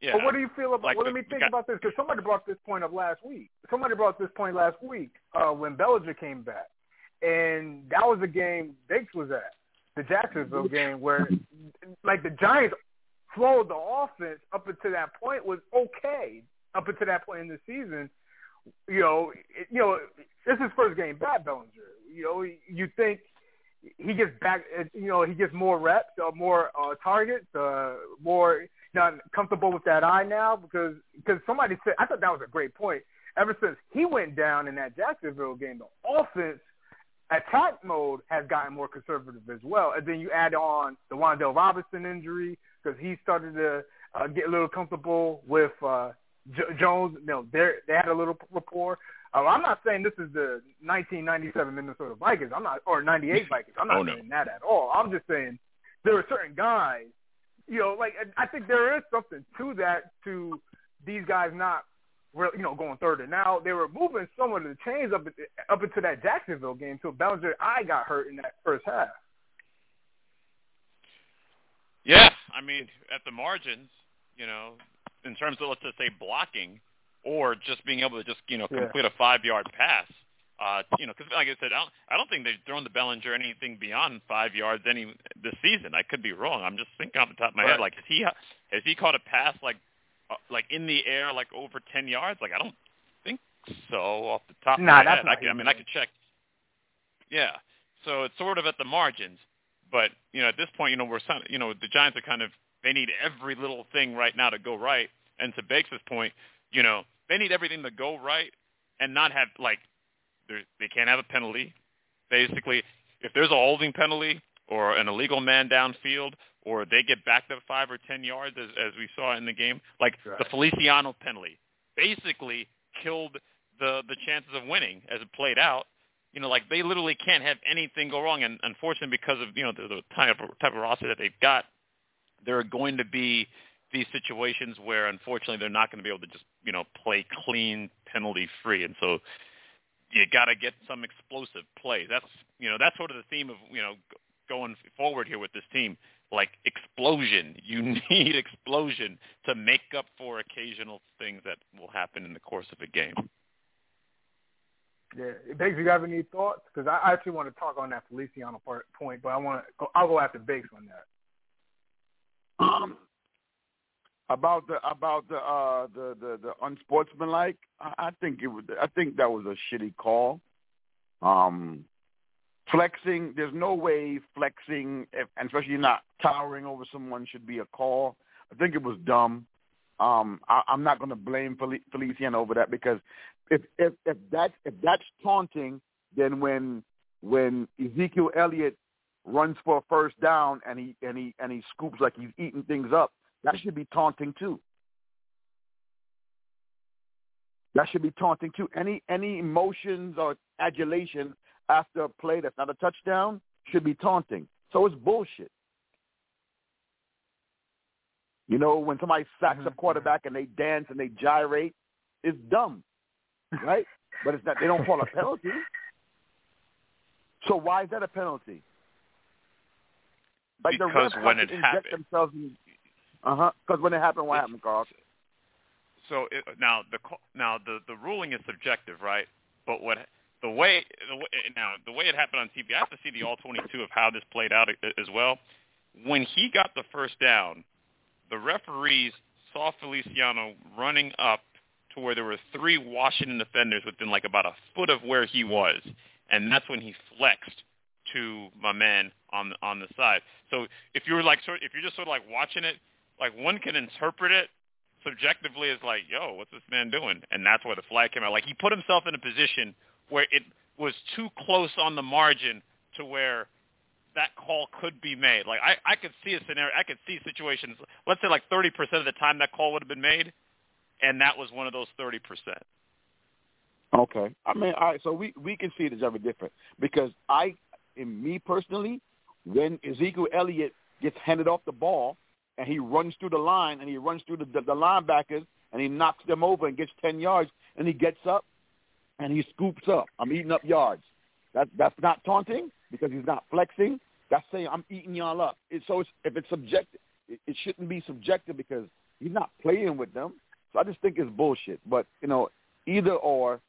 yeah. But what do you feel about? Like well, the, let me think got, about this because somebody brought this point up last week. Somebody brought this point last week uh, when Bellinger came back, and that was a game Diggs was at, the Jacksonville game, where like the Giants flowed the offense up until that point was okay up until that point in the season. You know, it, you know, this is first game back, Bellinger. You know, you think he gets back, you know, he gets more reps, uh, more uh, targets, uh, more not comfortable with that eye now because because somebody said I thought that was a great point. Ever since he went down in that Jacksonville game, the offense attack mode has gotten more conservative as well. And then you add on the Wan'Dale Robinson injury because he started to uh, get a little comfortable with uh, J- Jones. You know, they they had a little rapport. Uh, I'm not saying this is the 1997 Minnesota Vikings. I'm not, or 98 Vikings. I'm not oh, no. saying that at all. I'm just saying there are certain guys you know, like I think there is something to that to these guys not, you know, going third and out. They were moving some of the chains up up into that Jacksonville game until Bellinger I got hurt in that first half. Yeah, I mean, at the margins, you know, in terms of let's just say blocking or just being able to just you know complete yeah. a five yard pass uh, you know, because like I said, I don't, I don't think they've thrown the Bellinger anything beyond five yards any this season. I could be wrong. I'm just thinking off the top of my right. head. Like, has he has he caught a pass like Uh, like in the air like over ten yards? Like, I don't think so off the top of my that's head. I, could, I mean, I could check. Yeah, so it's sort of at the margins, but you know, at this point, you know, we're you know the Giants are kind of they need every little thing right now to go right. And to Bakes' point, you know, they need everything to go right and not have like they can't have a penalty. Basically, if there's a holding penalty or an illegal man downfield, or they get backed up five or ten yards, as, as we saw in the game, like right. the Feliciano penalty, basically killed the the chances of winning as it played out. You know, like they literally can't have anything go wrong, and unfortunately, because of you know the, the type of type of roster that they've got, there are going to be these situations where unfortunately they're not going to be able to just you know play clean penalty free, and so you got to get some explosive play. That's you know that's sort of the theme of you know going forward here with this team. Like explosion, you need explosion to make up for occasional things that will happen in the course of a game. Yeah, Bakes, you have any thoughts? Because I actually want to talk on that Feliciano part, point, but I want to go. I'll go after Bakes on that. Um, about the about the uh the the, the unsportsmanlike I, I think it was i think that was a shitty call um flexing there's no way flexing if, and especially not towering over someone should be a call i think it was dumb um I, i'm not going to blame Fel- over that because if if if that's if that's taunting then when when ezekiel elliott runs for a first down and he and he and he scoops like he's eating things up that should be taunting too. That should be taunting too. Any any emotions or adulation after a play that's not a touchdown should be taunting. So it's bullshit. You know, when somebody sacks a quarterback and they dance and they gyrate, it's dumb, right? but it's not. They don't call a penalty. So why is that a penalty? Like because the when it to inject happened, themselves in, uh huh. Because when it happened, what happened, Carl? So it, now the now the the ruling is subjective, right? But what the way the way, now the way it happened on TV, I have to see the all 22 of how this played out as well. When he got the first down, the referees saw Feliciano running up to where there were three Washington defenders within like about a foot of where he was, and that's when he flexed to my man on on the side. So if you're like sort if you're just sort of like watching it, like one can interpret it subjectively as like, yo, what's this man doing? And that's where the flag came out. Like he put himself in a position where it was too close on the margin to where that call could be made. Like I, I could see a scenario, I could see situations. Let's say like 30% of the time that call would have been made, and that was one of those 30%. Okay, I mean, all right. So we we can see it as ever different because I, in me personally, when Ezekiel Elliott gets handed off the ball and he runs through the line and he runs through the, the, the linebackers and he knocks them over and gets ten yards and he gets up and he scoops up. I'm eating up yards. That that's not taunting because he's not flexing. That's saying I'm eating y'all up. It, so it's, if it's subjective, it, it shouldn't be subjective because he's not playing with them. So I just think it's bullshit. But you know, either or,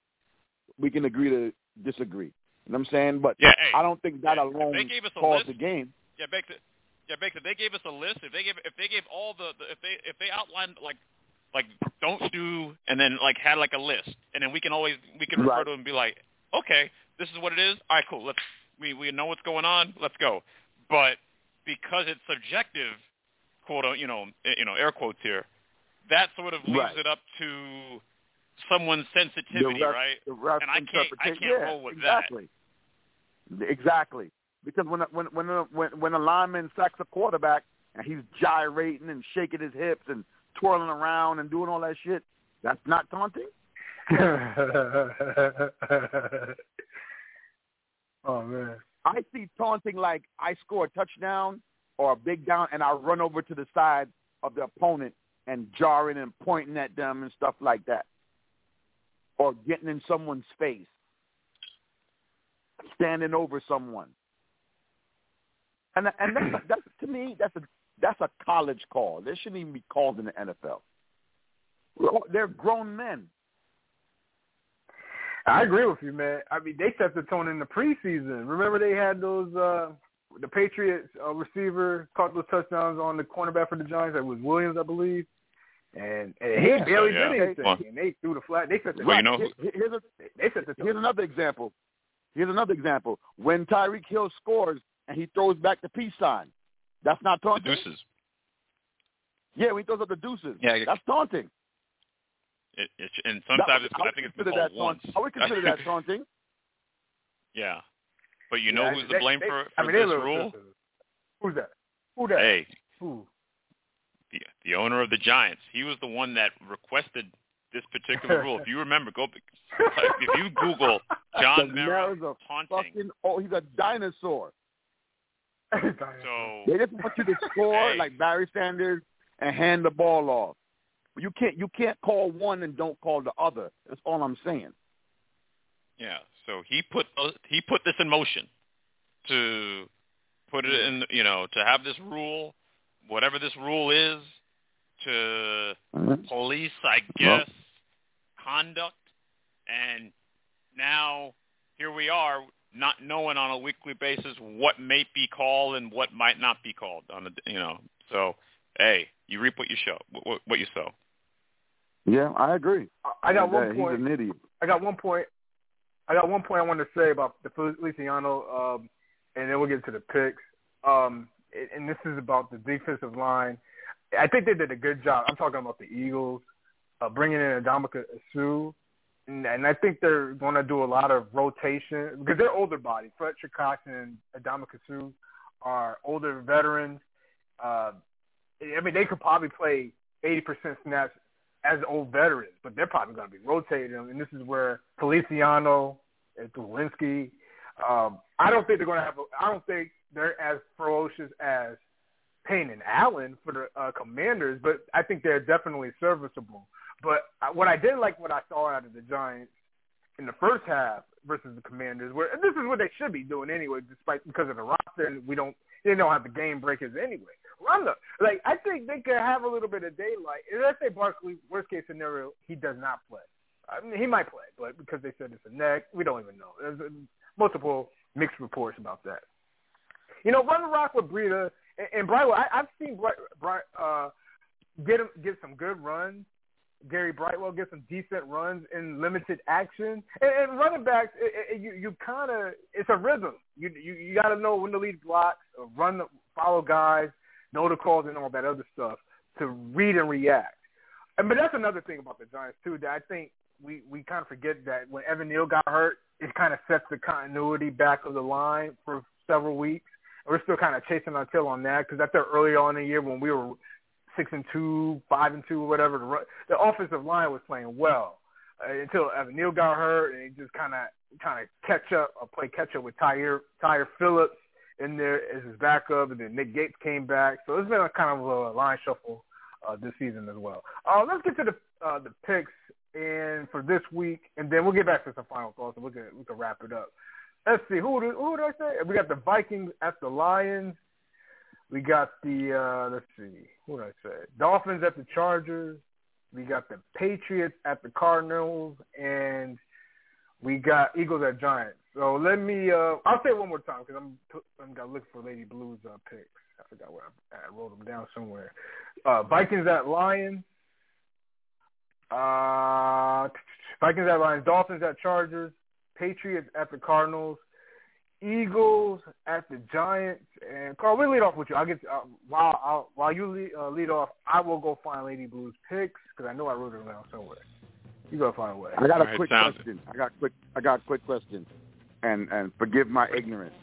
we can agree to disagree. You know what I'm saying? But yeah, hey, I don't think that yeah, alone they gave us a caused list, the game. Yeah, Baker. Yeah, Baker. They gave us a list. If they gave if they gave all the, the if they if they outlined like like don't do and then like had like a list and then we can always we can refer Right. to it and be like okay this is what it is all right cool let's we we know what's going on let's go but because it's subjective quote un you know eh, you know air quotes here that sort of leaves Right. it up to someone's sensitivity ref- right And I can't- I can't yeah, roll with that. exactly. Exactly. Because when when when when when a lineman sacks a quarterback and he's gyrating and shaking his hips and twirling around and doing all that shit, that's not taunting. oh man. I see taunting like I score a touchdown or a big down and I run over to the side of the opponent and jarring and pointing at them and stuff like that. Or getting in someone's face. Standing over someone. And and that's, that's to me that's a that's a college call. They shouldn't even be called in the NFL. They're grown men. I agree with you, man. I mean, they set the tone in the preseason. Remember, they had those uh the Patriots uh, receiver caught those touchdowns on the cornerback for the Giants. That was Williams, I believe, and, and he Yeah, barely yeah. did anything. Well- and they threw the flag. They set the Well, you know- Here- here's a, they set the Here's another example. Here's another example. When Tyreek Hill scores and he throws back the peace sign, that's not the taunting. deuces Yeah, he throws up the deuces, Yeah, that's taunting. it, it, and sometimes it's, That- I would think it's been that once. I would consider that taunting. yeah but you know Yeah, who's they- to blame they- for, I for mean, they this rule sisters. Who's that? Who that? hey Who? the the owner of the Giants. He was the one that requested this particular rule. If you remember, go if you Google John The Mara taunting. Fucking, oh, he's a dinosaur. So They just want you to score Hey. like Barry Sanders and hand the ball off. You can't you can't call one and don't call the other. That's all I'm saying. yeah, so he put those- he put this in motion to put it in you know to have this rule, whatever this rule is, to mm-hmm. police, I Well- guess, conduct, and now here we are, not knowing on a weekly basis what may be called and what might not be called on the, you know. So, hey, you reap what you show, what, what you sow. Yeah, I agree. I got And, one uh, point. He's an idiot. I got one point. I got one point I wanted to say about the Feliciano, um, and then we'll get to the picks. Um, and and this is about the defensive line. I think they did a good job. I'm talking about the Eagles uh, bringing in Ndamukong Suh, and, I think they're going to do a lot of rotation because they're older bodies. Fletcher Cox and Ndamukong Suh are older veterans. Uh, I mean, they could probably play 80% snaps as old veterans, but they're probably going to be rotating them. And this is where Feliciano and Tulinski, um, I don't think they're going to have. A, I don't think they're as ferocious as Payne and Allen for the uh, Commanders, but I think they're definitely serviceable. But I, what I did like what I saw out of the Giants in the first half versus the Commanders, where and this is what they should be doing anyway, despite because of the roster, we don't they don't have the game breakers anyway. Run the like I think they could have a little bit of daylight. And let's say Barkley, worst case scenario, he does not play. I mean, he might play, but because they said it's a neck, we don't even know. There's uh, multiple mixed reports about that. You know, run the rock with Breida and, and Brightwell. I, I've seen Bright, Bright, uh, get him get some good runs. Gary Brightwell get some decent runs in limited action. And, and running backs, it, it, you you kind of it's a rhythm. You you, you got to know when to lead blocks, run, the, follow guys, know the calls, and all that other stuff to read and react. And but that's another thing about the Giants too. That I think we we kind of forget that when Evan Neal got hurt, it kind of sets the continuity back of the line for several weeks. We're still kind of chasing our tail on that because that's early on in the year when we were six and two, five and two, or whatever. The, the offensive line was playing well uh, until Evan Neal got hurt, and he just kind of kind of catch up, or play catch up with Tyre Tyre Phillips in there as his backup, and then Nick Gates came back. So it's been a kind of a line shuffle uh, this season as well. Uh, let's get to the uh, the picks and for this week, and then we'll get back to some final thoughts, and we can we can wrap it up. Let's see who who did I say? We got the Vikings at the Lions. We got the uh, let's see what did I say? Dolphins at the Chargers. We got the Patriots at the Cardinals, and we got Eagles at Giants. So let me. Uh, I'll say it one more time because I'm I'm gonna look for Lady Blue's uh, picks. I forgot where I, I wrote them down somewhere. Uh, Vikings at Lions. Uh, Vikings at Lions. Dolphins at Chargers. Patriots at the Cardinals. Eagles at the Giants. And Carl, we'll lead off with you. I'll get uh, while I'll, while you lead, uh, lead off. I will go find Lady Blue's picks because I know I wrote it down somewhere. You gotta find a way. I got a right, quick question. I got quick. I got a quick question, and and forgive my ignorance.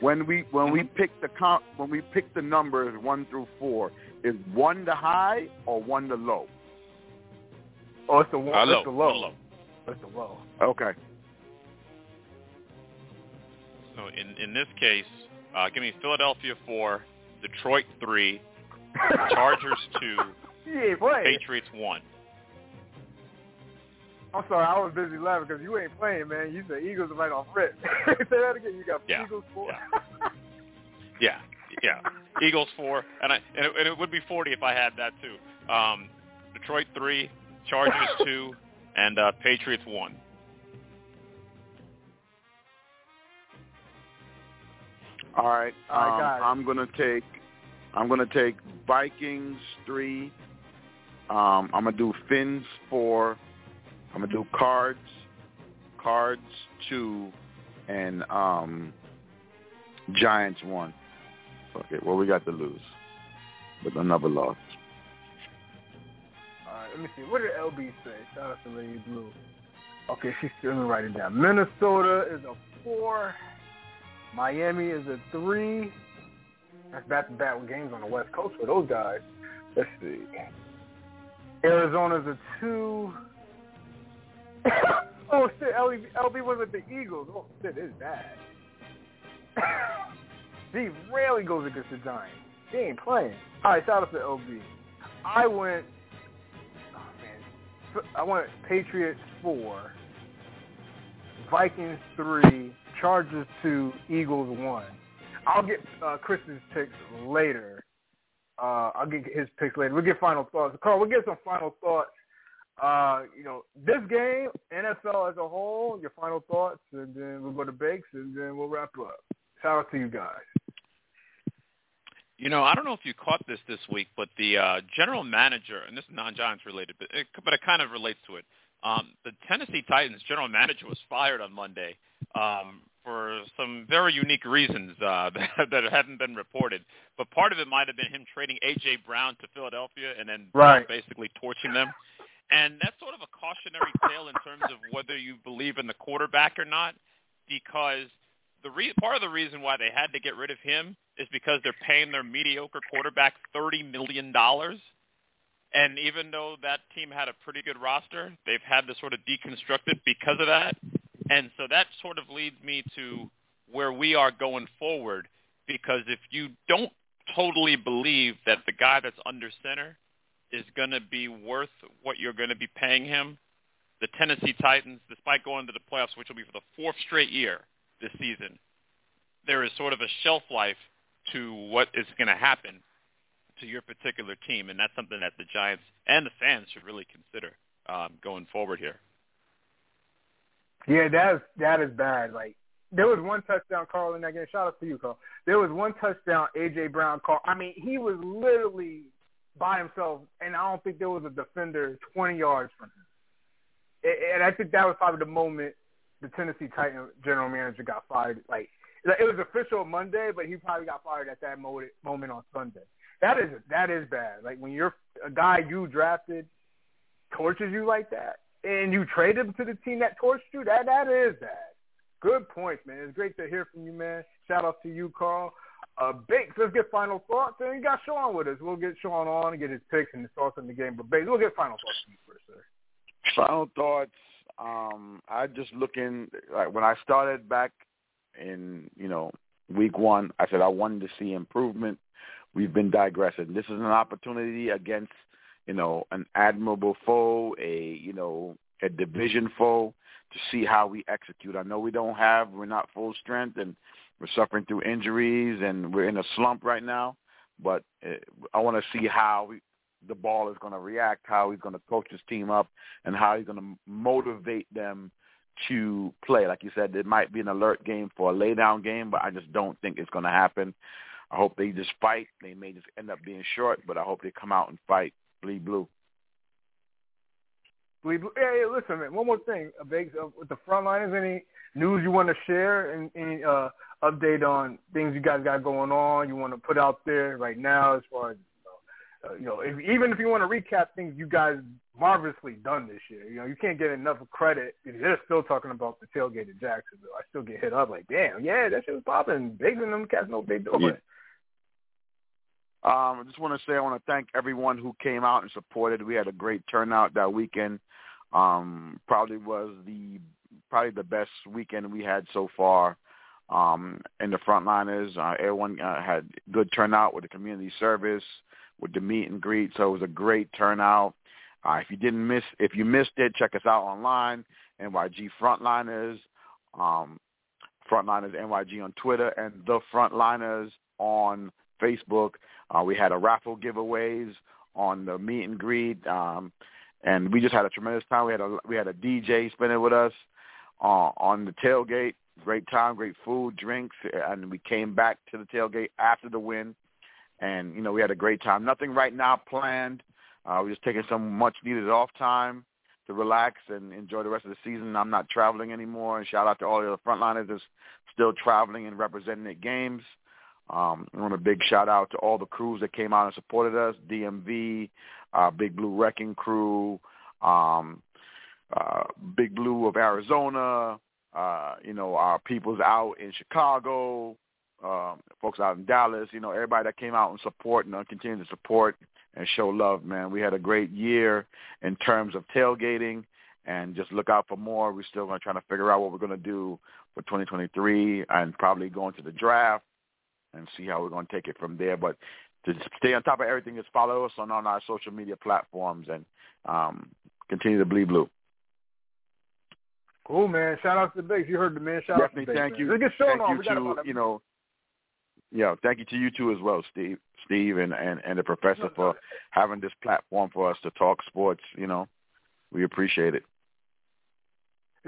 When we when we Mm-hmm. pick the count when we pick the numbers one through four, is one the high or one the low? Oh, it's the one. Uh, it's low, the low. low. It's the low. Okay. So in in this case, uh, give me Philadelphia four, Detroit three, Chargers two, You ain't playing. Patriots one. I'm sorry, I was busy laughing because you ain't playing, man. You said Eagles are right off rip. Say that again. You got Yeah, Eagles four. Yeah, yeah. Eagles four, and I and it, and it would be forty if I had that too. Um, Detroit three, Chargers two, and uh, Patriots one. All right. Um, got it. I'm gonna take. I'm gonna take Vikings three. Um, I'm gonna do Fins four. I'm gonna do Cards, Cards two, and um, Giants one. Okay. Well, we got to lose, but another loss. All right, let me see. What did LB say? Shout out to Lady Blue. Okay, she's still writing down. Minnesota is a four. Miami is a three. That's back-to-back games on the West Coast for those guys. Let's see. Arizona's a two. oh shit, LB, LB was with the Eagles. Oh shit, it's bad. he rarely goes against the Giants. He ain't playing. All right, shout out to LB. I went. Oh man, I went Patriots four, Vikings three, Chargers two, Eagles one. I'll get uh, Chris's picks later. Uh, I'll get his picks later. We'll get final thoughts. Carl, we'll get some final thoughts. Uh, you know, this game, NFL as a whole, your final thoughts, and then we'll go to Bakes, and then we'll wrap up. Shout out to you guys. You know, I don't know if you caught this this week, but the uh, general manager, and this is non-Giants related, but it, but it kind of relates to it. Um, the Tennessee Titans general manager was fired on Monday um, for some very unique reasons uh, that, that hadn't been reported. But part of it might have been him trading A.J. Brown to Philadelphia and then Right. basically torching them. And that's sort of a cautionary tale in terms of whether you believe in the quarterback or not, because the re- part of the reason why they had to get rid of him is because they're paying their mediocre quarterback thirty million dollars. And even though that team had a pretty good roster, they've had to sort of deconstruct it because of that. And so that sort of leads me to where we are going forward. Because if you don't totally believe that the guy that's under center is going to be worth what you're going to be paying him, the Tennessee Titans, despite going to the playoffs, which will be for the fourth straight year this season, there is sort of a shelf life to what is going to happen to your particular team, and that's something that the Giants and the fans should really consider um, going forward here. Yeah, that is that is bad. Like there was one touchdown, call in that game. Shout out to you, Carl. There was one touchdown AJ Brown call. I mean, he was literally by himself, and I don't think there was a defender twenty yards from him. And I think that was probably the moment the Tennessee Titan general manager got fired. Like it was official Monday, but he probably got fired at that moment moment on Sunday. That is that is bad. Like when you're a guy you drafted tortures you like that. And you traded him to the team that torched you. That that is that. Good points, man. It's great to hear from you, man. Shout out to you, Carl. Uh, Bakes, let's get final thoughts. And you got Sean with us. We'll get Sean on and get his picks and his thoughts on the game. But Bakes, we'll get final thoughts from you first, sir. Final thoughts. Um, I just looking like when I started back in you know week one, I said I wanted to see improvement. We've been digressing. This is an opportunity against you know an admirable foe, a you know a division foe to see how we execute. I know we don't have, we're not full strength, and we're suffering through injuries, and we're in a slump right now. But uh, I want to see how we, the ball is going to react, how he's going to coach his team up, and how he's going to motivate them to play. Like you said, it might be an alert game for a lay down game, but I just don't think it's going to happen. I hope they just fight. They may just end up being short, but I hope they come out and fight. Bleed blue. Bleed blue. Yeah, yeah listen, man. One more thing, uh, Bakes, uh, with the front liners, any news you want to share and any uh, update on things you guys got going on you want to put out there right now as far as uh, you know, if, even if you want to recap things you guys marvelously done this year, you know, you can't get enough credit. They're still talking about the tailgate at Jacksonville. I still get hit up like, damn, yeah, that shit was popping. Big and them cats no big deal. Yeah. Um, I just want to say I want to thank everyone who came out and supported. We had a great turnout that weekend. Um, probably was the probably the best weekend we had so far. Um, in the frontliners, uh, everyone uh, had good turnout with the community service with the meet and greet. So it was a great turnout. Uh, if you didn't miss, if you missed it, check us out online. NYG Frontliners, um, Frontliners NYG on Twitter, and the Frontliners on Facebook. Uh, we had a raffle giveaways on the meet and greet, um, and we just had a tremendous time. We had a we had a DJ spending with us uh, on the tailgate. Great time, great food, drinks, and we came back to the tailgate after the win and you know we had a great time. Nothing right now planned. Uh, we're just taking some much needed off time to relax and enjoy the rest of the season. I'm not traveling anymore, and shout out to all the other frontliners that's still traveling and representing at games. Um, I want a big shout out to all the crews that came out and supported us: DMV, uh, Big Blue Wrecking Crew, um, uh, Big Blue of Arizona. Uh, you know, our peoples out in Chicago, um, folks out in Dallas, you know, everybody that came out and support and uh, continue to support and show love, man. We had a great year in terms of tailgating and just look out for more. We're still going to try to figure out what we're going to do for 2023 and probably going to the draft and see how we're going to take it from there. But to stay on top of everything, just follow us on, on our social media platforms and um, continue to bleed blue. Cool, man. Shout out to the base. You heard the man. Shout Definitely out to the thank base, you. Man. Let's get thank on. you to, you know, yeah, thank you to you too as well, Steve, Steve, and and, and the professor for having this platform for us to talk sports. You know, we appreciate it.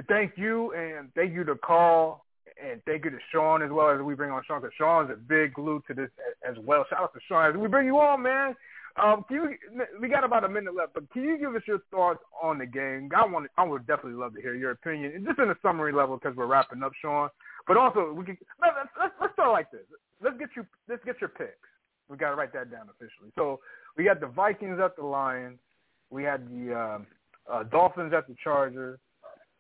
Thank you, and thank you to Carl, and thank you to Sean as well as we bring on Sean because Sean's a big glue to this as well. Shout out to Sean as we bring you on, man. Um, can you, we got about a minute left, but can you give us your thoughts on the game? I want, I would definitely love to hear your opinion, just in a summary level because we're wrapping up, Sean. But also, we can let's, let's, let's start like this. Let's get you let's get your picks. We got to write that down officially. So we got the Vikings at the Lions. We had the um, uh, Dolphins at the Chargers,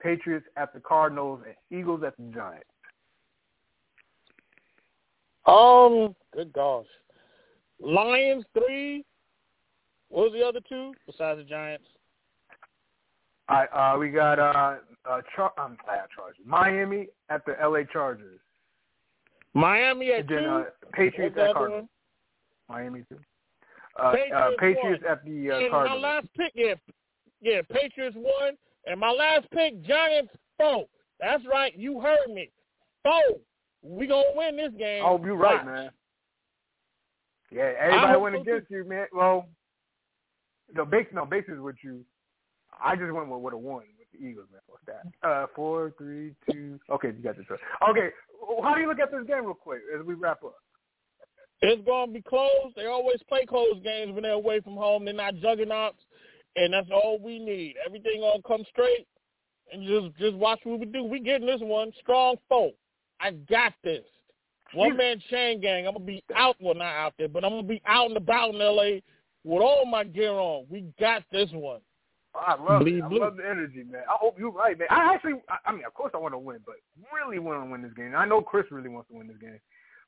Patriots at the Cardinals, and Eagles at the Giants. Um, good gosh, Lions three. What was the other two besides the Giants? All right, uh, we got uh, uh, Char- um, Chargers. Miami at the L.A. Chargers. Miami at and then, two. Uh, Patriots at Cardinals. Miami too. Uh, Patriots, uh, Patriots at the uh, and Cardinals. my last pick, yeah, yeah, Patriots one, and my last pick, Giants four. That's right, you heard me. Four. We gonna win this game. Oh, you're right, man. Yeah, everybody went against you, man. Well, no, base, no, bases with you. I just went with, with a one with the Eagles, man. What's that? Uh, four, three, two. Okay, you got this right. Okay, how do you look at this game real quick as we wrap up? It's gonna be close. They always play close games when they're away from home. They're not juggernauts, and that's all we need. Everything gonna come straight, and just just watch what we do. We getting this one strong foe. I got this. One man chain gang. I'm gonna be out. Well, not out there, but I'm gonna be out and about in L.A. with all my gear on. We got this one. I love Bleed it. blue. I love the energy, man. I hope you're right, man. I actually, I, I mean, of course I want to win, but really want to win this game. I know Chris really wants to win this game.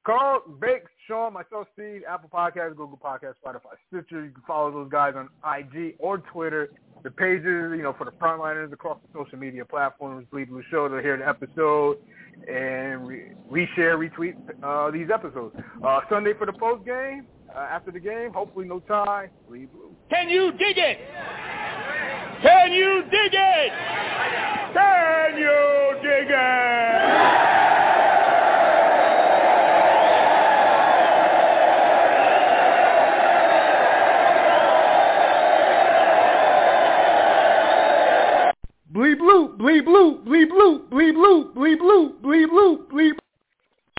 Carl, Bakes, Sean, myself, Steve, Apple Podcasts, Google Podcasts, Spotify, Stitcher. You can follow those guys on IG or Twitter. The pages, you know, for the frontliners across the social media platforms, Bleed Blue Show to hear the episode and re- reshare, retweet uh, these episodes. Uh, Sunday for the post game. Uh, after the game, hopefully no tie. Bleed Blue. Can you dig it? Can you dig it? Can you dig it? Bleed blue, bleed blue, bleed blue, bleed blue, bleed blue, bleed blue, bleed blue.